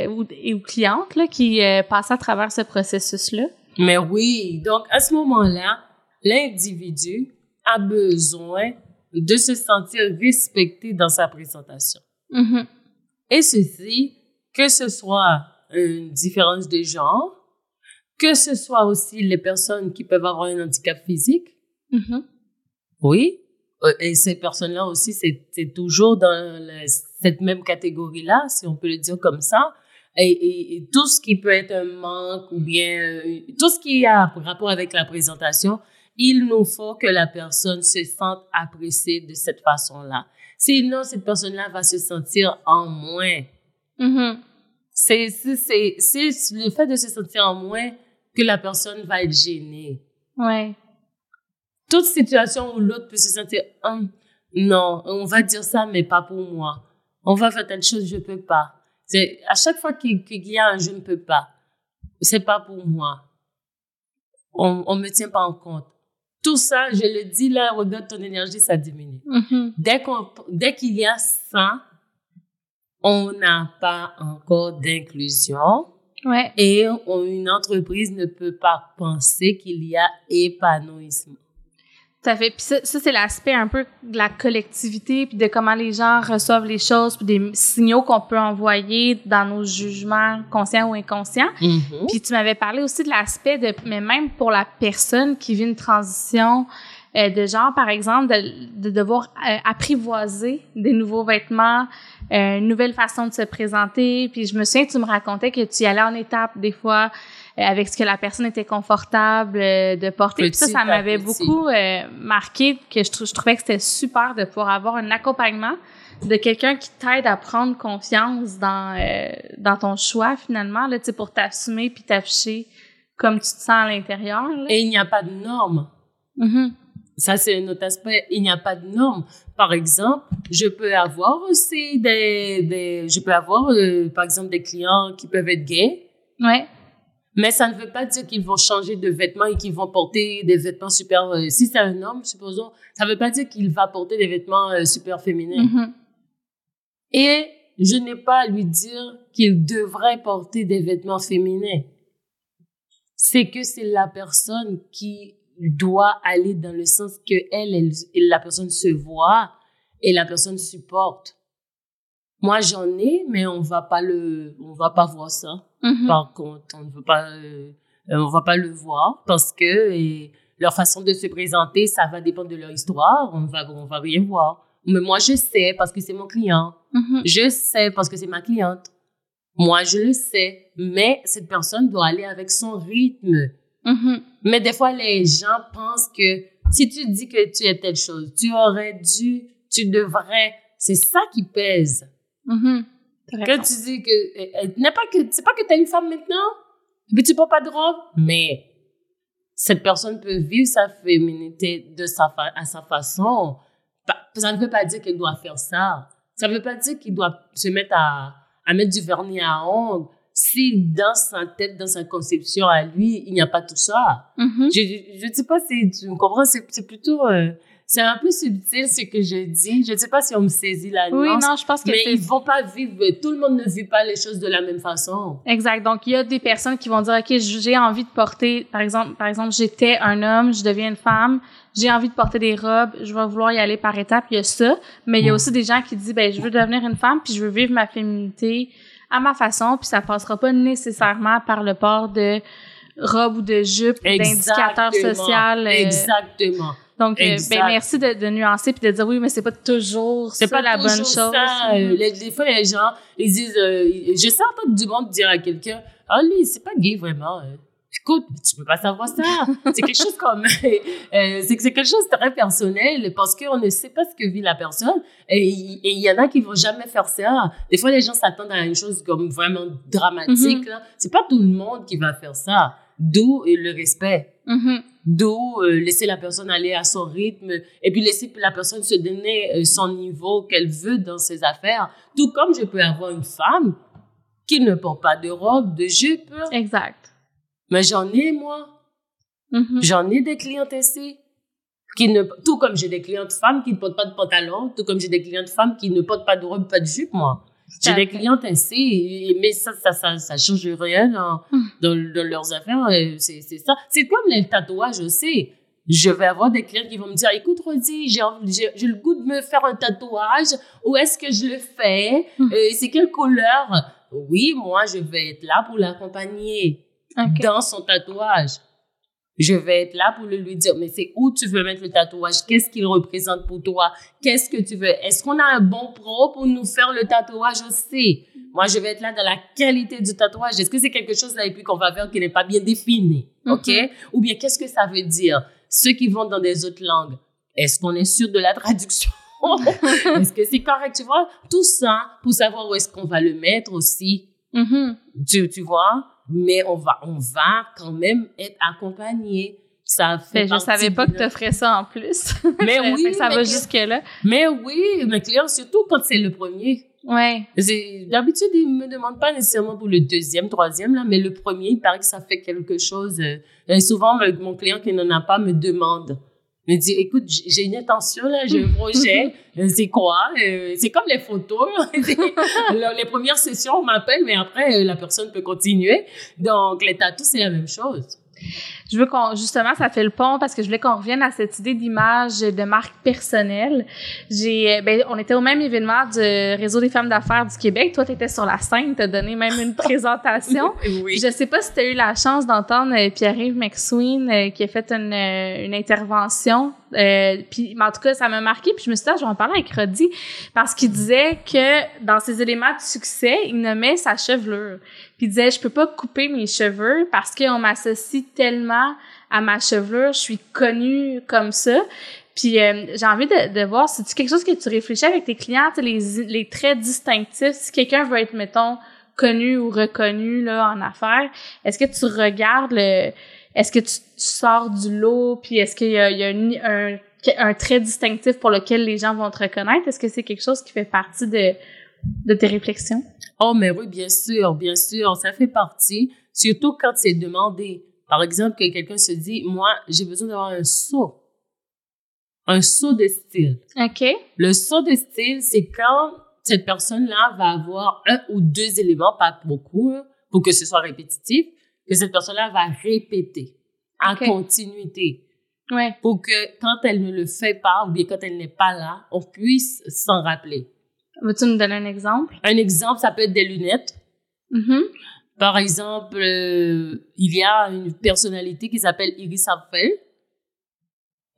ou, ou clientes là, qui passaient à travers ce processus-là. Mais oui, donc à ce moment-là, l'individu a besoin de se sentir respecté dans sa présentation. Mm-hmm. Et ceci, que ce soit une différence de genre, que ce soit aussi les personnes qui peuvent avoir un handicap physique. Mm-hmm. Oui. Euh, et ces personnes-là aussi, c'est toujours dans cette même catégorie-là, si on peut le dire comme ça. Et, et, tout ce qui peut être un manque ou bien euh, tout ce qui a rapport avec la présentation, il nous faut que la personne se sente appréciée de cette façon-là. Sinon, cette personne-là va se sentir en moins. Mm-hmm. C'est, c'est, c'est le fait de se sentir en moins que la personne va être gênée. Ouais. Toute situation où l'autre peut se sentir, hum, non, on va dire ça, mais pas pour moi. On va faire telle chose, je peux pas. C'est, à chaque fois qu'il, y a un je ne peux pas, c'est pas pour moi. On, on me tient pas en compte tout ça, je le dis là, regarde ton énergie, ça diminue. Mm-hmm. Dès qu'on, dès qu'il y a ça, on n'a pas encore d'inclusion. Ouais. Et une entreprise ne peut pas penser qu'il y a épanouissement. Ça fait. Puis ça, c'est l'aspect un peu de la collectivité, puis de comment les gens reçoivent les choses, puis des signaux qu'on peut envoyer dans nos jugements conscients ou inconscients. Mm-hmm. Puis tu m'avais parlé aussi de l'aspect de, mais même pour la personne qui vit une transition euh, de genre, par exemple, de, de devoir euh, apprivoiser des nouveaux vêtements, euh, une nouvelle façon de se présenter. Puis je me souviens que tu me racontais que tu y allais en étapes des fois avec ce que la personne était confortable euh, de porter. ça, ça m'avait beaucoup euh, marqué que je, je, trouvais que c'était super de pouvoir avoir un accompagnement de quelqu'un qui t'aide à prendre confiance dans dans ton choix finalement là, pour t'assumer puis t'afficher comme tu te sens à l'intérieur. Et il n'y a pas de normes. Mm-hmm. Ça, c'est un autre aspect. Il n'y a pas de normes. Par exemple, je peux avoir aussi des, des je peux avoir, par exemple, des clients qui peuvent être gays. Ouais. Mais ça ne veut pas dire qu'ils vont changer de vêtements et qu'ils vont porter des vêtements super. Euh, si c'est un homme, supposons, ça ne veut pas dire qu'il va porter des vêtements euh, super féminins. Mm-hmm. Et je n'ai pas à lui dire qu'il devrait porter des vêtements féminins. C'est que c'est la personne qui doit aller dans le sens que elle, elle, la personne se voit et la personne supporte. Moi, j'en ai, mais on va pas le, on va pas voir ça. Par contre, on ne veut pas, euh, on va pas le voir parce que leur façon de se présenter, ça va dépendre de leur histoire. On va, on va rien voir. Mais moi, je sais parce que c'est mon client. Mhm. Je sais parce que c'est ma cliente. Moi, je le sais. Mais cette personne doit aller avec son rythme. Mhm. Mais des fois, les gens pensent que si tu dis que tu es telle chose, tu aurais dû, tu devrais. C'est ça qui pèse. Mhm. Quand tu dis que, euh, euh, n'est pas que, c'est pas que t'es une femme maintenant, mais tu prends pas de robe, mais cette personne peut vivre sa féminité de sa fa- à sa façon. Ça ne veut pas dire qu'elle doit faire ça. Ça ne veut pas dire qu'il doit se mettre à, à mettre du vernis à ongles. Si dans sa tête, dans sa conception à lui, il n'y a pas tout ça. Mhm. Je ne sais pas si tu me comprends, c'est c'est plutôt, euh, c'est un peu subtil ce que je dis. Je ne sais pas si on me saisit la Oui, nuance. non, je pense que Mais ils vont pas vivre, tout le monde ne vit pas les choses de la même façon. Exact. Donc, il y a des personnes qui vont dire, OK, j'ai envie de porter, par exemple, par exemple, j'étais un homme, je deviens une femme, j'ai envie de porter des robes, je vais vouloir y aller par étapes, il y a ça. Mais il y a Mm. aussi des gens qui disent, ben, je veux devenir une femme, puis je veux vivre ma féminité à ma façon, puis ça passera pas nécessairement par le port de robe ou de jupe, d'indicateur social. euh, Exactement. Donc, euh, ben, merci de, de nuancer puis de dire, oui, mais c'est pas toujours C'est pas la bonne chose. ça. Euh, Mhm. Les, des fois, les gens, ils disent, euh, je sais entendre du monde dire à quelqu'un, ah, lui, c'est pas gay vraiment. euh. Écoute, tu peux pas savoir ça. c'est quelque chose comme, euh, c'est que c'est quelque chose de très personnel parce qu'on ne sait pas ce que vit la personne et il y en a qui vont jamais faire ça. Des fois, les gens s'attendent à une chose comme vraiment dramatique. là. C'est pas tout le monde qui va faire ça. D'où euh, le respect. Mhm. D'où euh, laisser la personne aller à son rythme et puis laisser la personne se donner euh, son niveau qu'elle veut dans ses affaires. Tout comme je peux avoir une femme qui ne porte pas de robe, de jupe. Exact. Mais j'en ai, moi. Mhm. J'en ai des clientes ici. Qui ne, tout comme j'ai des clientes femmes qui ne portent pas de pantalon, tout comme j'ai des clientes femmes qui ne portent pas de robe, pas de jupe, moi. J'ai des clientes ainsi, mais ça, ça, ça, ça change rien dans, Hmm. dans, dans leurs affaires. euh, C'est, c'est ça. C'est comme les tatouages aussi. Je vais avoir des clients qui vont me dire, écoute, Rosy, j'ai, le goût de me faire un tatouage. Où est-ce que je le fais? Hmm. Euh, c'est quelle couleur? Oui, moi, je vais être là pour l'accompagner dans son tatouage. Je vais être là pour le lui dire, mais c'est où tu veux mettre le tatouage? Qu'est-ce qu'il représente pour toi? Qu'est-ce que tu veux? Est-ce qu'on a un bon pro pour nous faire le tatouage aussi? Moi, je vais être là dans la qualité du tatouage. Est-ce que c'est quelque chose là et puis qu'on va faire qui n'est pas bien défini? OK? Mhm. Ou bien, qu'est-ce que ça veut dire? Ceux qui vont dans des autres langues, est-ce qu'on est sûr de la traduction? est-ce que c'est correct? Tu vois? Tout ça pour savoir où est-ce qu'on va le mettre aussi. Mhm. Tu, tu vois? Mais on va, on va quand même être accompagné. Ça fait je savais pas que tu offrais ça en plus. Mais Fait oui, ça va que- jusque-là. Mais oui, mes clients, surtout quand c'est le premier. Ouais. D'habitude, ils me demandent pas nécessairement pour le deuxième, troisième, là, mais le premier, il paraît que ça fait quelque chose. euh, Et souvent, mon client qui n'en a pas me demande. Me dit, écoute, j'ai une intention, là, j'ai un projet. C'est quoi? Euh, c'est comme les photos. les premières sessions, on m'appelle, mais après, euh, la personne peut continuer. Donc, les tatous, c'est la même chose. Je veux qu'on, justement, ça fait le pont parce que je voulais qu'on revienne à cette idée d'image de marque personnelle. J'ai, euh, ben, on était au même événement du Réseau des femmes d'affaires du Québec. Toi, t'étais sur la scène, t'as donné même une présentation. Oui. Je sais pas si tu as eu la chance d'entendre euh, Pierre-Yves McSween euh, qui a fait une, une intervention. Euh, puis, mais en tout cas, ça m'a marqué. Puis je me suis dit, ah, je vais en parler avec Roddy parce qu'il disait que dans ses éléments de succès, il nommait sa chevelure. Puis disait, je peux pas couper mes cheveux parce qu'on m'associe tellement à ma chevelure. Je suis connue comme ça. Puis euh, j'ai envie de, de voir, c'est quelque chose que tu réfléchis avec tes clients, les, les traits distinctifs? Si quelqu'un veut être, mettons, connu ou reconnu là en affaires, est-ce que tu regardes le est-ce que tu, sors du lot? Puis est-ce qu'il y a, il y a un, un trait distinctif pour lequel les gens vont te reconnaître? Est-ce que c'est quelque chose qui fait partie de de tes réflexions? Oh, mais oui, bien sûr, bien sûr, ça fait partie, surtout quand c'est demandé. Par exemple, que quelqu'un se dit, moi, j'ai besoin d'avoir un saut. Un saut de style. OK Le saut de style, c'est quand cette personne-là va avoir un ou deux éléments, pas beaucoup, hein, pour que ce soit répétitif, que cette personne-là va répéter en continuité ouais pour que quand elle ne le fait pas ou bien quand elle n'est pas là, on puisse s'en rappeler. Veux-tu nous donner un exemple? Un exemple, ça peut être des lunettes. Mhm. Par exemple, euh, il y a une personnalité qui s'appelle Iris Apfel.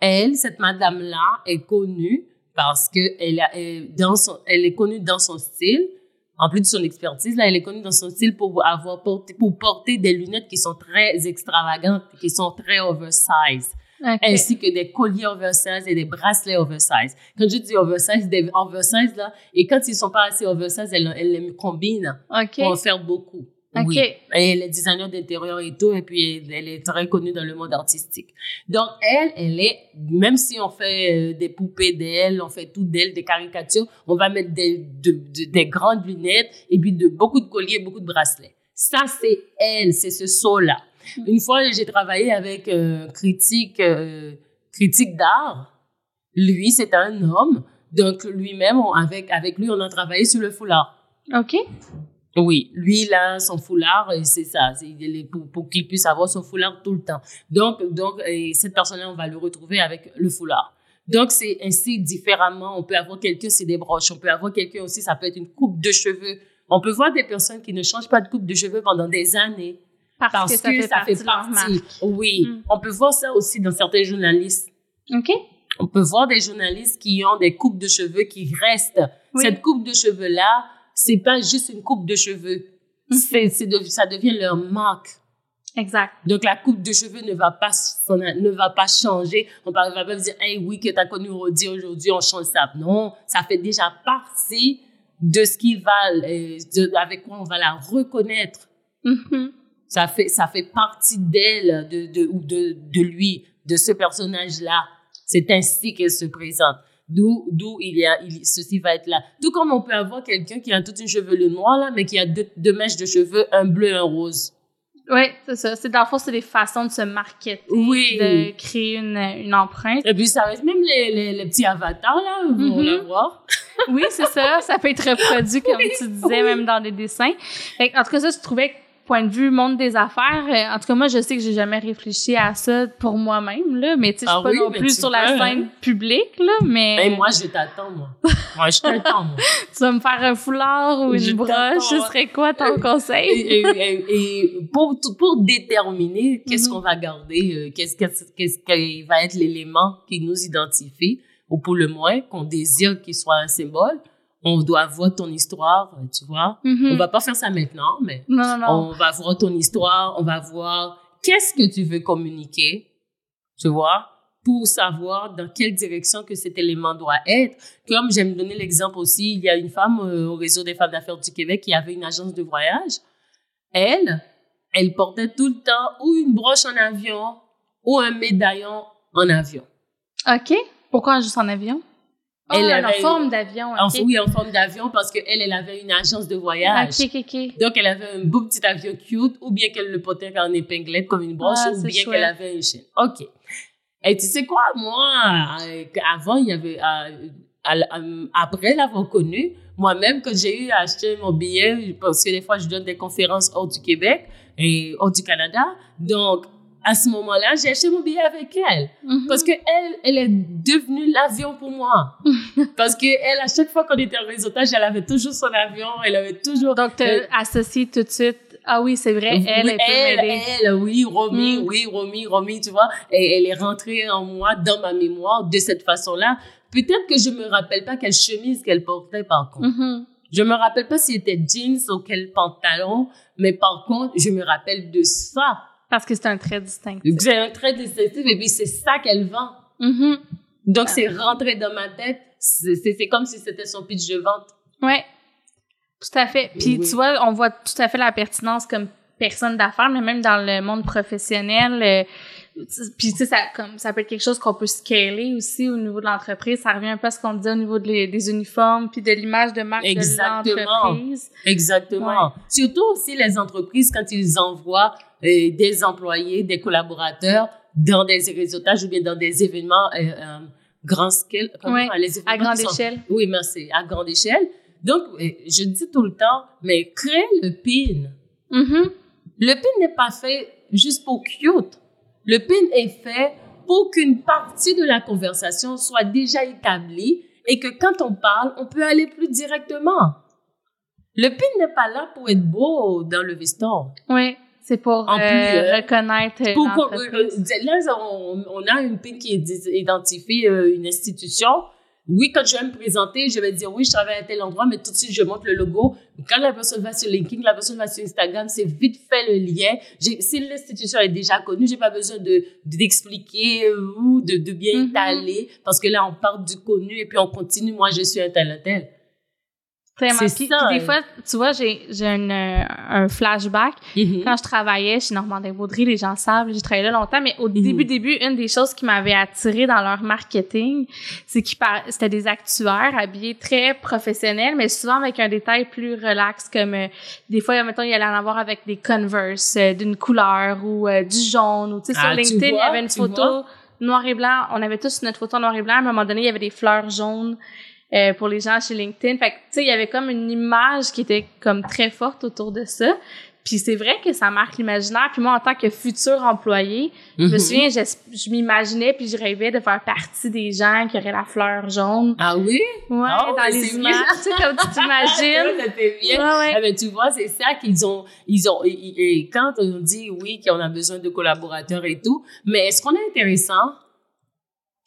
Elle, cette madame-là, est connue parce que elle, a, dans son, elle est connue dans son style. En plus de son expertise, là, elle est connue dans son style pour avoir porté, pour porter des lunettes qui sont très extravagantes, qui sont très ainsi que des colliers oversize et des bracelets oversize. Quand je dis oversize, des oversize là, et quand ils sont pas assez oversize, elle, elle les combine pour en faire beaucoup. Oui. elle est designer d'intérieur et tout, et puis elle est très connue dans le monde artistique. Donc, elle, elle est, même si on fait euh, des poupées d'elle, on fait tout d'elle, des caricatures, on va mettre des, des grandes lunettes et puis de, beaucoup de colliers, beaucoup de bracelets. Ça, c'est elle, c'est ce saut-là. Une fois, j'ai travaillé avec un critique, euh, critique d'art. Lui, c'est un homme. Donc, lui-même, avec, avec lui, on a travaillé sur le foulard. OK. Oui, lui, il a son foulard, et c'est ça, pour qu'il puisse avoir son foulard tout le temps. Donc, donc cette personne-là, on va le retrouver avec le foulard. Donc, c'est ainsi différemment. On peut avoir quelqu'un, c'est des broches. On peut avoir quelqu'un aussi, ça peut être une coupe de cheveux. On peut voir des personnes qui ne changent pas de coupe de cheveux pendant des années. Parce, que, ça, fait, ça fait partie. Oui. Hmm. On peut voir ça aussi dans certains journalistes. OK. On peut voir des journalistes qui ont des coupes de cheveux qui restent. Cette coupe de cheveux-là, c'est pas juste une coupe de cheveux. Mhm. C'est, ça devient leur marque. Exact. Donc, la coupe de cheveux ne va pas, ne va pas changer. On va pas dire, hey, oui, que tu as connu Rodi aujourd'hui, on change ça. Non, ça fait déjà partie de ce qu'il va, euh, avec quoi on va la reconnaître. Mhm. Ça fait, ça fait partie d'elle, de, de, ou de, de lui, de ce personnage-là. C'est ainsi qu'elle se présente d'où d'où il y a il, ceci va être là tout comme on peut avoir quelqu'un qui a toute une chevelure noire là mais qui a deux, deux mèches de cheveux un bleu un rose oui, c'est ça. C'est dans le fond, c'est des façons de se marketer, oui. de créer une, une empreinte. Et puis ça reste même les, les, les petits avatars là, vous mm -hmm. voir. oui, c'est ça. Ça peut être reproduit comme tu disais, même dans des dessins. Fait, en tout cas, ça, je trouvais point de vue monde des affaires, euh, en tout cas, moi, je sais que j'ai jamais réfléchi à ça pour moi-même, là, mais tu sais, je suis ah pas non plus sur la scène hein. publique, là, mais... Ben, moi, je t'attends, moi. moi, je t'attends, moi. tu vas me faire un foulard ou une broche, ce serait quoi ton conseil? et, et, pour, pour déterminer qu'est-ce mhm. qu'on va garder, euh, qu'est-ce, qu'est-ce, qu'est-ce qui va être l'élément qui nous identifie, ou pour le moins, qu'on désire qu'il soit un symbole, on doit voir ton histoire, tu vois. Mm-hmm. On va pas faire ça maintenant, mais on va voir ton histoire, on va voir qu'est-ce que tu veux communiquer, tu vois, pour savoir dans quelle direction que cet élément doit être. Comme j'aime donner l'exemple aussi, il y a une femme euh, au réseau des femmes d'affaires du Québec qui avait une agence de voyage. Elle, elle portait tout le temps ou une broche en avion ou un médaillon en avion. OK. Pourquoi juste en avion? Elle oh, en forme d'avion. oui, en forme d'avion parce qu'elle, elle avait une agence de voyage. Donc, elle avait un beau petit avion cute ou bien qu'elle le portait en épinglette comme une broche ah, ou bien qu'elle avait une chaîne. OK. Et tu sais quoi, moi, euh, avant, il y avait, euh, euh, après l'avoir connu, moi-même, quand j'ai eu à acheter mon billet, parce que des fois, je donne des conférences hors du Québec et hors du Canada. Donc, à ce moment-là, j'ai acheté mon billet avec elle. Mhm. Parce que elle, elle est devenue l'avion pour moi. parce que elle, à chaque fois qu'on était en réseautage, elle avait toujours son avion, elle avait toujours... Donc, tu associé tout de suite ah oui, c'est vrai, elle, elle, elle, elle, oui, Romy, mhm. oui, Romy, Romy, tu vois, et elle est rentrée en moi, dans ma mémoire, de cette façon-là. Peut-être que je me rappelle pas quelle chemise qu'elle portait, par contre. Mhm. Je me rappelle pas si c'était jeans ou quel pantalon, mais par contre, je me rappelle de ça. Parce que c'est un trait distinctif. C'est un trait distinctif et puis c'est ça qu'elle vend. Mm-hmm. Donc, c'est rentré dans ma tête. C'est comme si c'était son pitch de vente. Ouais. Tout à fait. Puis, tu vois, on voit tout à fait la pertinence comme personne d'affaires, mais même dans le monde professionnel. Euh, puis, tu sais, ça, comme, ça peut être quelque chose qu'on peut scaler aussi au niveau de l'entreprise. Ça revient un peu à ce qu'on disait au niveau des uniformes puis de l'image de marque Exactement. de l'entreprise. Exactement. Surtout aussi les entreprises, quand ils envoient euh, des employés, des collaborateurs dans des réseautages ou bien dans des événements euh, euh grand scale. Oui, à grande échelle. Oui, merci, à grande échelle. Donc, euh, je dis tout le temps, mais crée le PIN. Mm-hmm. Le PIN n'est pas fait juste pour cute. Le PIN est fait pour qu'une partie de la conversation soit déjà établie et que quand on parle, on peut aller plus directement. Le PIN n'est pas là pour être beau dans le veston. Oui c'est pour En plus, euh, euh, reconnaître euh, Pour, pour- euh, là, on, on a une pin qui identifie euh, une institution. Oui, quand je vais me présenter, je vais dire oui, je travaille à tel endroit, mais tout de suite, je montre le logo. Quand la personne va sur LinkedIn, la personne va sur Instagram, c'est vite fait le lien. Si l'institution est déjà connue, j'ai pas besoin de d'expliquer ou de, de bien Mhm. étaler parce que là, on part du connu et puis on continue. Moi, je suis un tel, un tel. Vraiment. Puis, ça, puis des fois, tu vois, j'ai j'ai un, euh, un flashback. Mhm. Quand je travaillais chez Normandin Baudry, les gens savent, j'ai travaillé là longtemps, mais au début, début, une des choses qui m'avait attiré dans leur marketing, c'est qu'ils par- c'était des actuaires habillés très professionnels, mais souvent avec un détail plus relax, comme euh, des fois, mettons, il y allait en avoir avec des Converse euh, d'une couleur ou euh, du jaune, ou tu sais, sur Ah, tu LinkedIn, il y vois, avait une photo vois. noir et blanc. On avait tous notre photo noir et blanc. À un moment donné, il y avait des fleurs jaunes. Euh, pour les gens chez LinkedIn. Fait que, tu sais, il y avait comme une image qui était comme très forte autour de ça. Puis c'est vrai que ça marque l'imaginaire. Puis moi, en tant que futur employé, je me Mhm. souviens, je, je m'imaginais puis je rêvais de faire partie des gens qui auraient la fleur jaune. Ah oui? Ouais, Ah, dans les images. Tu sais, comme tu t'imagines. Ça fait bien. Ouais, ouais. Ah ben, tu vois, c'est ça qu'ils ont, ils ont, et quand on dit oui, qu'on a besoin de collaborateurs et tout, mais est-ce qu'on est intéressant?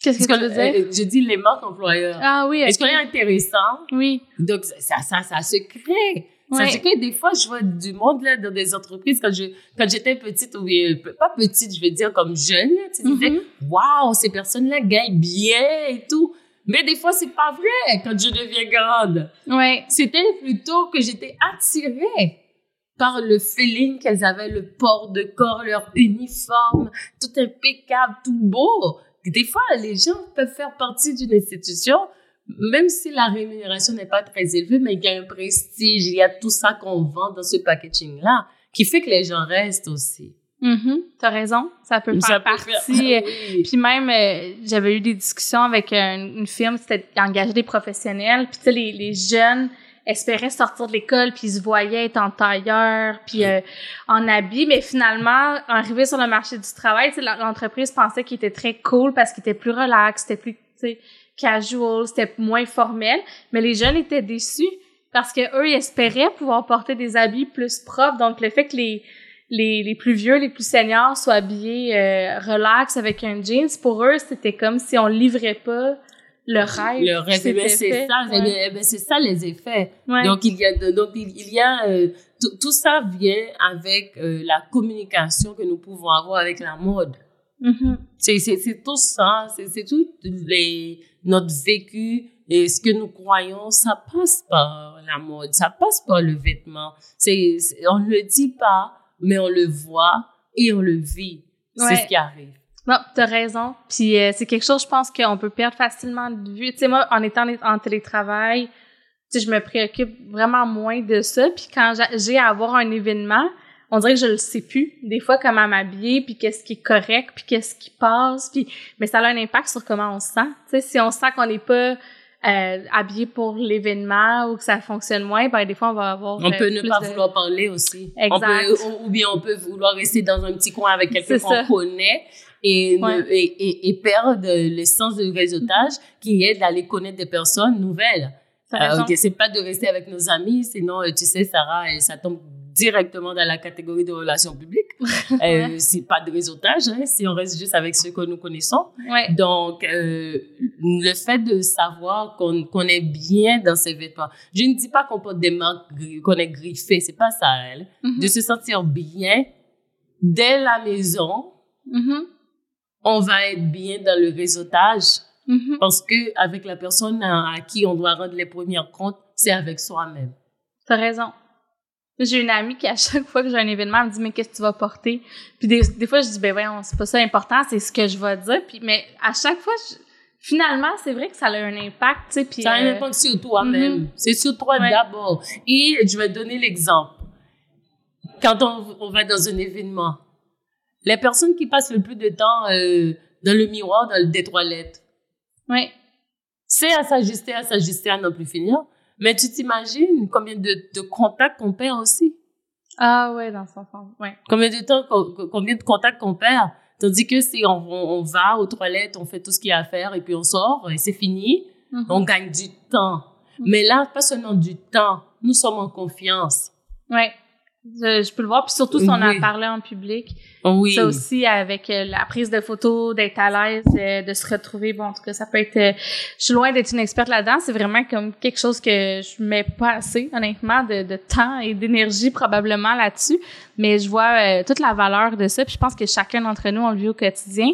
Qu'est-ce Est-ce que tu veux dire? euh, je dis les marques employeurs. Ah oui, Est-ce qu'on ok. est intéressant? Oui. Donc, ça, ça, ça se crée. Ça Ouais. se crée. Des fois, je vois du monde, là, dans des entreprises, quand je, quand j'étais petite, ou euh, pas petite, je veux dire, comme jeune, là, tu disais, Mhm. waouh, ces personnes-là gagnent bien et tout. Mais des fois, c'est pas vrai quand je deviens grande. Ouais. C'était plutôt que j'étais attirée par le feeling qu'elles avaient, le port de corps, leur uniforme, tout impeccable, tout beau. Des fois, les gens peuvent faire partie d'une institution, même si la rémunération n'est pas très élevée, mais il y a un prestige, il y a tout ça qu'on vend dans ce packaging-là, qui fait que les gens restent aussi. Mhm. T'as raison. Ça peut Ça faire peut faire- partie. Oui. Puis même, euh, j'avais eu des discussions avec une, une firme, c'était d'engager des professionnels. Puis tu sais, les, les jeunes espéraient sortir de l'école, puis ils se voyaient être en tailleur, puis euh, en habit. Mais finalement, arrivé sur le marché du travail, l'entreprise pensait qu'il était très cool parce qu'il était plus relax, c'était plus, casual, c'était moins formel. Mais les jeunes étaient déçus parce que eux, ils espéraient pouvoir porter des habits plus propres. Donc, le fait que les les, les plus vieux, les plus seniors soient habillés euh, relax avec un jeans, pour eux, c'était comme si on livrait pas le rêve. Le rêve, s'était ben, c'est ça, eh Ouais. ben, eh ben, c'est ça les effets. Ouais. Donc il y a, donc il, il y a euh, tout, tout ça vient avec euh, la communication que nous pouvons avoir avec la mode. Mhm. C'est c'est c'est tout ça, c'est c'est tout les notre vécu et ce que nous croyons, ça passe par la mode, ça passe par le vêtement. C'est c'est- on ne le dit pas, mais on le voit et on le vit. C'est Ouais. ce qui arrive. Non, t'as raison. Puis euh, c'est quelque chose, je pense qu'on peut perdre facilement de vue. Tu sais, moi, en étant en télétravail, tu sais, je me préoccupe vraiment moins de ça. Puis quand j'a- j'ai à avoir un événement, on dirait que je le sais plus. Des fois, comment m'habiller, puis qu'est-ce qui est correct, puis qu'est-ce qui passe. Puis, mais ça a un impact sur comment on se sent. Tu sais, si on sent qu'on n'est pas euh, habillé pour l'événement ou que ça fonctionne moins, ben des fois, on va avoir On euh, peut ne pas de- vouloir parler aussi. On Exact. peut, ou- ou bien on peut vouloir rester dans un petit coin avec quelqu'un qu'on connaît et, Ouais. et, et, et perdre le sens du réseautage qui est d'aller connaître des personnes nouvelles. Euh, c'est pas de rester avec nos amis, sinon, euh, tu sais, Sarah, euh, ça tombe directement dans la catégorie de relations publiques. euh, c'est pas de réseautage, hein, si on reste juste avec ceux que nous connaissons. Ouais. Donc, euh, le fait de savoir qu'on qu'on est bien dans ses vêtements. Je ne dis pas qu'on porte des marques, qu'on est griffé, c'est pas ça, elle. Mhm. De se sentir bien dès la maison, Mhm. On va être bien dans le réseautage Mhm. parce que avec la personne à, à qui on doit rendre les premiers comptes, c'est avec soi-même. T'as raison. J'ai une amie qui, à chaque fois que j'ai un événement, elle me dit, mais qu'est-ce que tu vas porter? Puis des, des fois, je dis, ben voyons, c'est pas ça l'important, c'est ce que je vais dire. Puis, mais à chaque fois, je- finalement, c'est vrai que ça a un impact, tu sais. Puis, Ça a un euh, impact sur toi-même. mhm. C'est sur toi Ouais. d'abord. Et je vais donner l'exemple. Quand on, on va dans un événement, les personnes qui passent le plus de temps euh, dans le miroir, dans le des toilettes, ouais. c'est à s'ajuster, à s'ajuster, à n'en plus finir. Mais tu t'imagines combien de, de contacts qu'on perd aussi? Ah ouais, dans son sens. Ouais. Combien de temps, co- combien de contacts qu'on perd? Tandis que si on, va aux toilettes, on fait tout ce qu'il y a à faire et puis on sort et c'est fini, Mhm. on gagne du temps. Mais là, pas seulement du temps, nous sommes en confiance. Ouais. Je, peux le voir. Puis surtout si on a parlé en public. Oui. Ça aussi, avec euh, la prise de photos, d'être à l'aise, euh, de se retrouver. Bon, en tout cas, ça peut être... Euh, je suis loin d'être une experte là-dedans. C'est vraiment comme quelque chose que je mets pas assez, honnêtement, de, de temps et d'énergie probablement là-dessus. Mais je vois toute la valeur de ça. Puis je pense que chacun d'entre nous, on le vit au quotidien.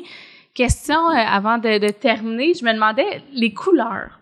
Question avant de, de terminer, je me demandais les couleurs.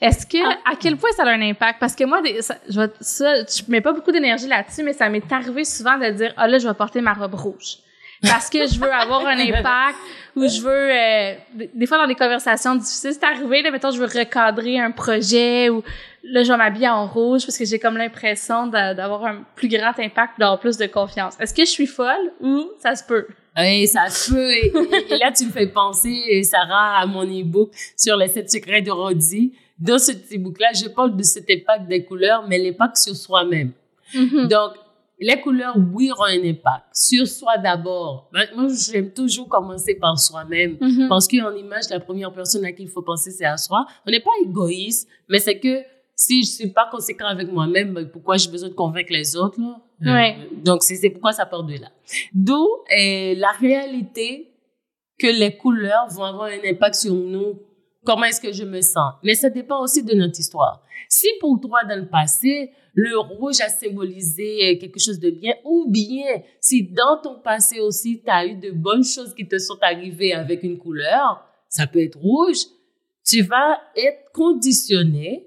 Est-ce que, ah. à quel point ça a un impact? Parce que moi, ça, je, ça, je mets pas beaucoup d'énergie là-dessus, mais ça m'est arrivé souvent de dire, ah là, je vais porter ma robe rouge. Parce que je veux avoir un impact ou je veux, euh, des fois dans des conversations difficiles, c'est arrivé, là, mettons, je veux recadrer un projet ou là, je vais m'habiller en rouge parce que j'ai comme l'impression d'avoir un plus grand impact, d'avoir plus de confiance. Est-ce que je suis folle ou ça se peut? Oui, ça se peut. Et, là, tu me fais penser, Sarah, à mon e-book sur les sept secrets de Roddy. Dans ce e-book-là, je parle de cet impact des couleurs, mais l'impact sur soi-même. Mm-hmm. Donc, les couleurs, oui, ont un impact. Sur soi d'abord. Ben, moi, j'aime toujours commencer par soi-même. Mm-hmm. Parce qu'en image, la première personne à qui il faut penser, c'est à soi. On n'est pas égoïste, mais c'est que si je suis pas conséquent avec moi-même, ben, pourquoi j'ai besoin de convaincre les autres, là? Ouais. Euh, donc, c'est pourquoi ça part de là. D'où euh, la réalité que les couleurs vont avoir un impact sur nous. Comment est-ce que je me sens? Mais ça dépend aussi de notre histoire. Si pour toi, dans le passé, le rouge a symbolisé euh, quelque chose de bien, ou bien si dans ton passé aussi, tu as eu de bonnes choses qui te sont arrivées avec une couleur, ça peut être rouge, tu vas être conditionné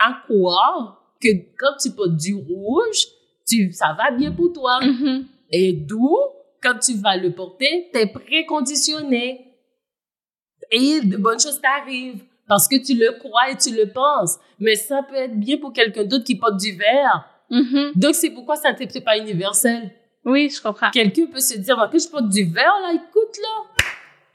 à croire que quand tu portes du rouge, tu, ça va bien pour toi. Mm-hmm. Et d'où, quand tu vas le porter, tu es préconditionné. Et de bonnes choses t'arrivent parce que tu le crois et tu le penses. Mais ça peut être bien pour quelqu'un d'autre qui porte du vert. Mm-hmm. Donc, c'est pourquoi ça n'est pas universel. Oui, je comprends. Quelqu'un peut se dire, que je porte du vert, là, écoute, là.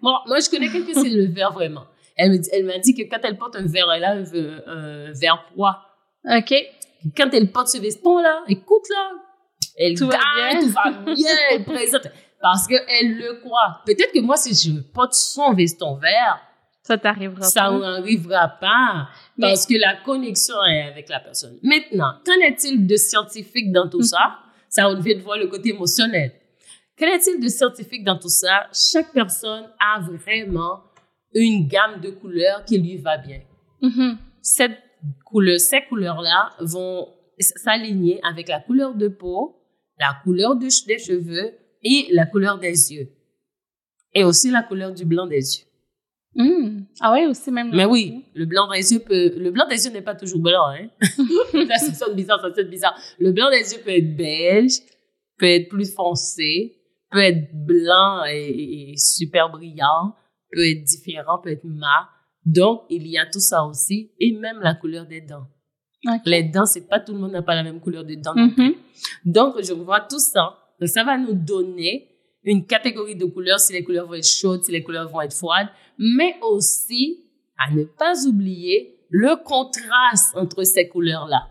Bon, moi, je connais quelqu'un, c'est le vert, vraiment. Elle, m'a dit que quand elle porte un vert, elle a un, un, vert froid. OK. Quand elle porte ce veston-là, écoute là, elle tout gagne, tout va bien, elle présente. Parce qu'elle le croit. Peut-être que moi, si je porte son veston vert, ça t'arrivera pas. Ça n'arrivera pas. Parce que la connexion est avec la personne. Maintenant, qu'en est-il de scientifique dans tout ça? Ça, on vient de voir le côté émotionnel. Qu'en est-il de scientifique dans tout ça? Chaque personne a vraiment une gamme de couleurs qui lui va bien. Mm-hmm. Cette couleur, ces couleurs-là vont s'aligner avec la couleur de peau, la couleur des cheveux et la couleur des yeux. Et aussi la couleur du blanc des yeux. Hmm. Ah ouais, aussi même. Mais oui, le blanc des yeux peut, le blanc des yeux n'est pas toujours blanc, hein. ça sonne bizarre, ça sonne bizarre. Le blanc des yeux peut être beige, peut être plus foncé, peut être blanc et super brillant, peut être différent, peut être mat. Donc, il y a tout ça aussi, et même la couleur des dents. Les dents, c'est pas tout le monde n'a pas la même couleur de dents. Mm-hmm. Donc, je vois tout ça. Donc, ça va nous donner une catégorie de couleurs, si les couleurs vont être chaudes, si les couleurs vont être froides, mais aussi, à ne pas oublier, le contraste entre ces couleurs-là.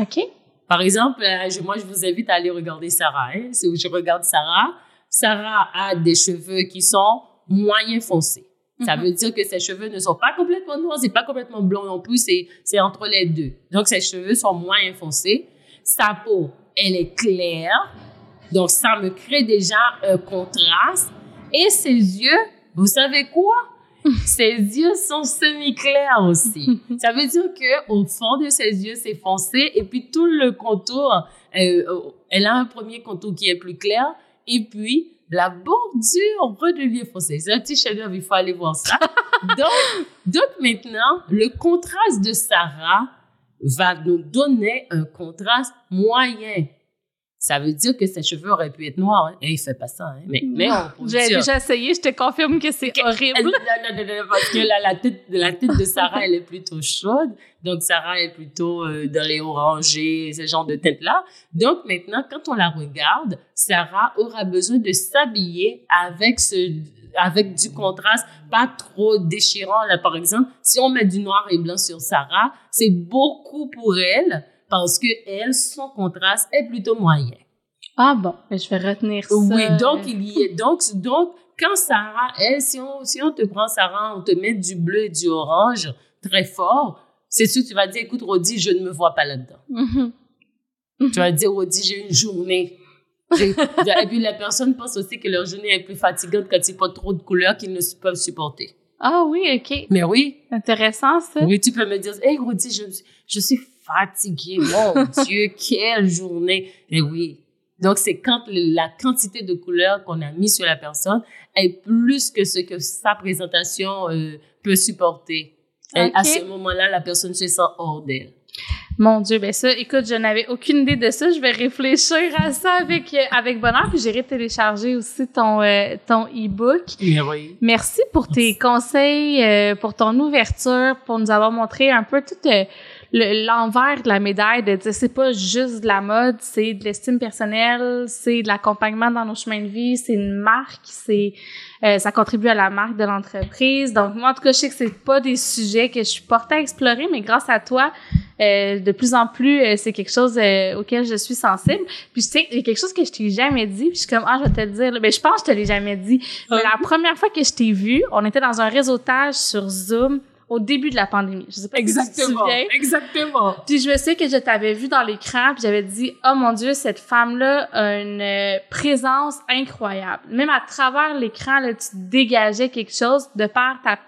OK. Par exemple, euh, moi, je vous invite à aller regarder Sarah. Hein. Si je regarde Sarah, Sarah a des cheveux qui sont moyens foncés. Ça mhm. veut dire que ses cheveux ne sont pas complètement noirs, c'est pas complètement blanc non plus, c'est, entre les deux. Donc, ses cheveux sont moins foncés. Sa peau, elle est claire. Donc, ça me crée déjà un contraste. Et ses yeux, vous savez quoi? ses yeux sont semi-clairs aussi. ça veut dire que au fond de ses yeux, c'est foncé. Et puis, tout le contour, euh, elle a un premier contour qui est plus clair. Et puis, la bordure redevient foncée. C'est un petit chef-d'œuvre, il faut aller voir ça. donc, donc maintenant, le contraste de Sarah va nous donner un contraste moyen. Ça veut dire que ses cheveux auraient pu être noirs. Hein. Et il fait pas ça. Hein. Mais, mais J'ai déjà essayé, je te confirme que c'est horrible. Non, non, non, parce que la, la, tête, la tête de Sarah, elle est plutôt chaude. Donc, Sarah est plutôt euh, dans les orangés, ce genre de teinte-là. Donc, maintenant, quand on la regarde, Sarah aura besoin de s'habiller avec ce avec du contraste, pas trop déchirant. Là, par exemple, si on met du noir et blanc sur Sarah, c'est beaucoup pour elle parce que elle, son contraste est plutôt moyen. Ah bon, je vais retenir ça. Oui, donc il y est donc donc quand Sarah, elle, si on si on te prend Sarah, on te met du bleu et du orange très fort, c'est sûr que tu vas dire écoute Rodi, je ne me vois pas là-dedans. Mm-hmm. Tu vas dire, dis, j'ai une journée. et puis la personne pense aussi que leur journée est plus fatigante quand ils portent trop de couleurs qu'ils ne peuvent supporter. Ah oui, ok. Mais oui. Intéressant ça. Oui, tu peux me dire, hey Rodi, je, je suis fatiguée. Mon Dieu, quelle journée. Mais oui. Donc c'est quand la quantité de couleurs qu'on a mis sur la personne est plus que ce que sa présentation euh, peut supporter. Et à ce moment-là, la personne se sent hors d'elle. Mon Dieu, ben ça, écoute, je n'avais aucune idée de ça. Je vais réfléchir à ça avec euh, avec bonheur. Puis j'ai télécharger aussi ton euh, ton e-book. Oui. Merci pour tes conseils, euh, pour ton ouverture, pour nous avoir montré un peu tout l'envers de la médaille de dire c'est pas juste de la mode, c'est de l'estime personnelle, c'est de l'accompagnement dans nos chemins de vie, c'est une marque, c'est euh, ça contribue à la marque de l'entreprise. Donc moi en tout cas, je sais que c'est pas des sujets que je suis portée à explorer, mais grâce à toi, euh, de plus en plus, euh, c'est quelque chose auquel je suis sensible. Puis je sais, il y a quelque chose que je t'ai jamais dit. Puis je suis comme ah, je vais te le dire. Mais je pense que je te l'ai jamais dit. Mais la première fois que je t'ai vu, on était dans un réseautage sur Zoom au début de la pandémie. Je sais pas exactement, si tu te souviens. Exactement. Puis je sais que je t'avais vu dans l'écran, puis j'avais dit "Oh mon dieu, cette femme-là a une euh, présence incroyable." Même à travers l'écran, là, tu dégageais quelque chose de par ta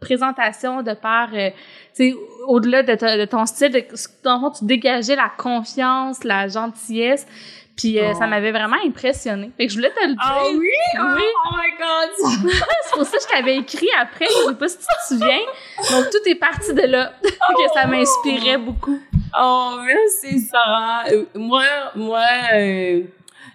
présentation, de par euh, tu sais au-delà de, de, ton style, de, dans fond, tu dégageais la confiance, la gentillesse. Puis euh, ça oh. m'avait vraiment impressionné. Fait que je voulais te le ah dire. Ah oui? oui? Oh, oh my God! c'est pour ça que je t'avais écrit après. Je sais pas si tu te souviens. Donc, tout est parti de là. que ça m'inspirait beaucoup. Oh, merci, Sarah. Euh, moi, moi, euh,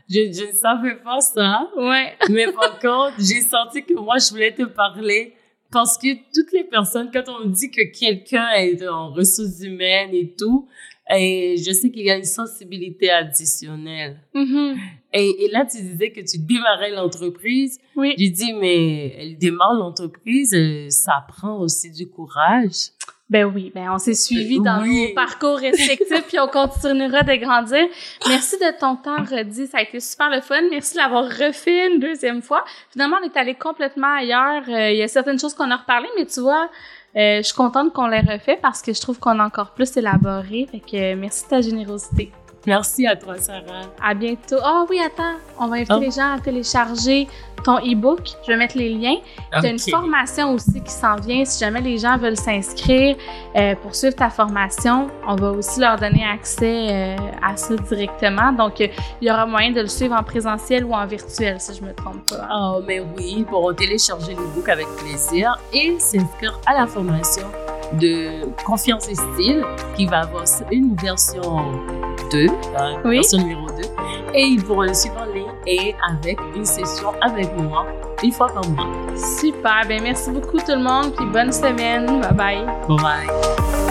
je, je ne savais pas ça. Ouais. Mais par contre, j'ai senti que moi, je voulais te parler parce que toutes les personnes, quand on dit que quelqu'un est en ressources humaines et tout, et je sais qu'il y a une sensibilité additionnelle. Mm-hmm. Et, et, là, tu disais que tu démarrais l'entreprise. Oui. J'ai dit, mais elle démarre l'entreprise, euh, ça prend aussi du courage. Ben oui, ben on s'est suivi dans nos parcours respectifs puis on continuera de grandir. Merci de ton temps, Rodi, ça a été super le fun. Merci de l'avoir refait une deuxième fois. Finalement, on est allé complètement ailleurs. Euh, il y a certaines choses qu'on a reparlé, mais tu vois, je suis contente qu'on l'ait refait parce que je trouve qu'on a encore plus élaboré. Fait que euh, merci de ta générosité. Merci à toi, Sarah. À bientôt. Oh oui, attends. On va inviter oh. les gens à télécharger ton e-book. Je vais mettre les liens. Tu as une formation aussi qui s'en vient. Si jamais les gens veulent s'inscrire euh, pour suivre ta formation, on va aussi leur donner accès euh, à ça directement. Donc, euh, il y aura moyen de le suivre en présentiel ou en virtuel, si je me trompe pas. Oh, mais oui, ils pourront télécharger l'e-book avec plaisir et s'inscrire à la formation de Confiance et Style qui va avoir une version 2, hein, version numéro 2. Et ils pourront le suivre en ligne et avec une session avec moi une fois par mois. Super, ben merci beaucoup tout le monde, puis bonne semaine. Bye bye. Bye bye.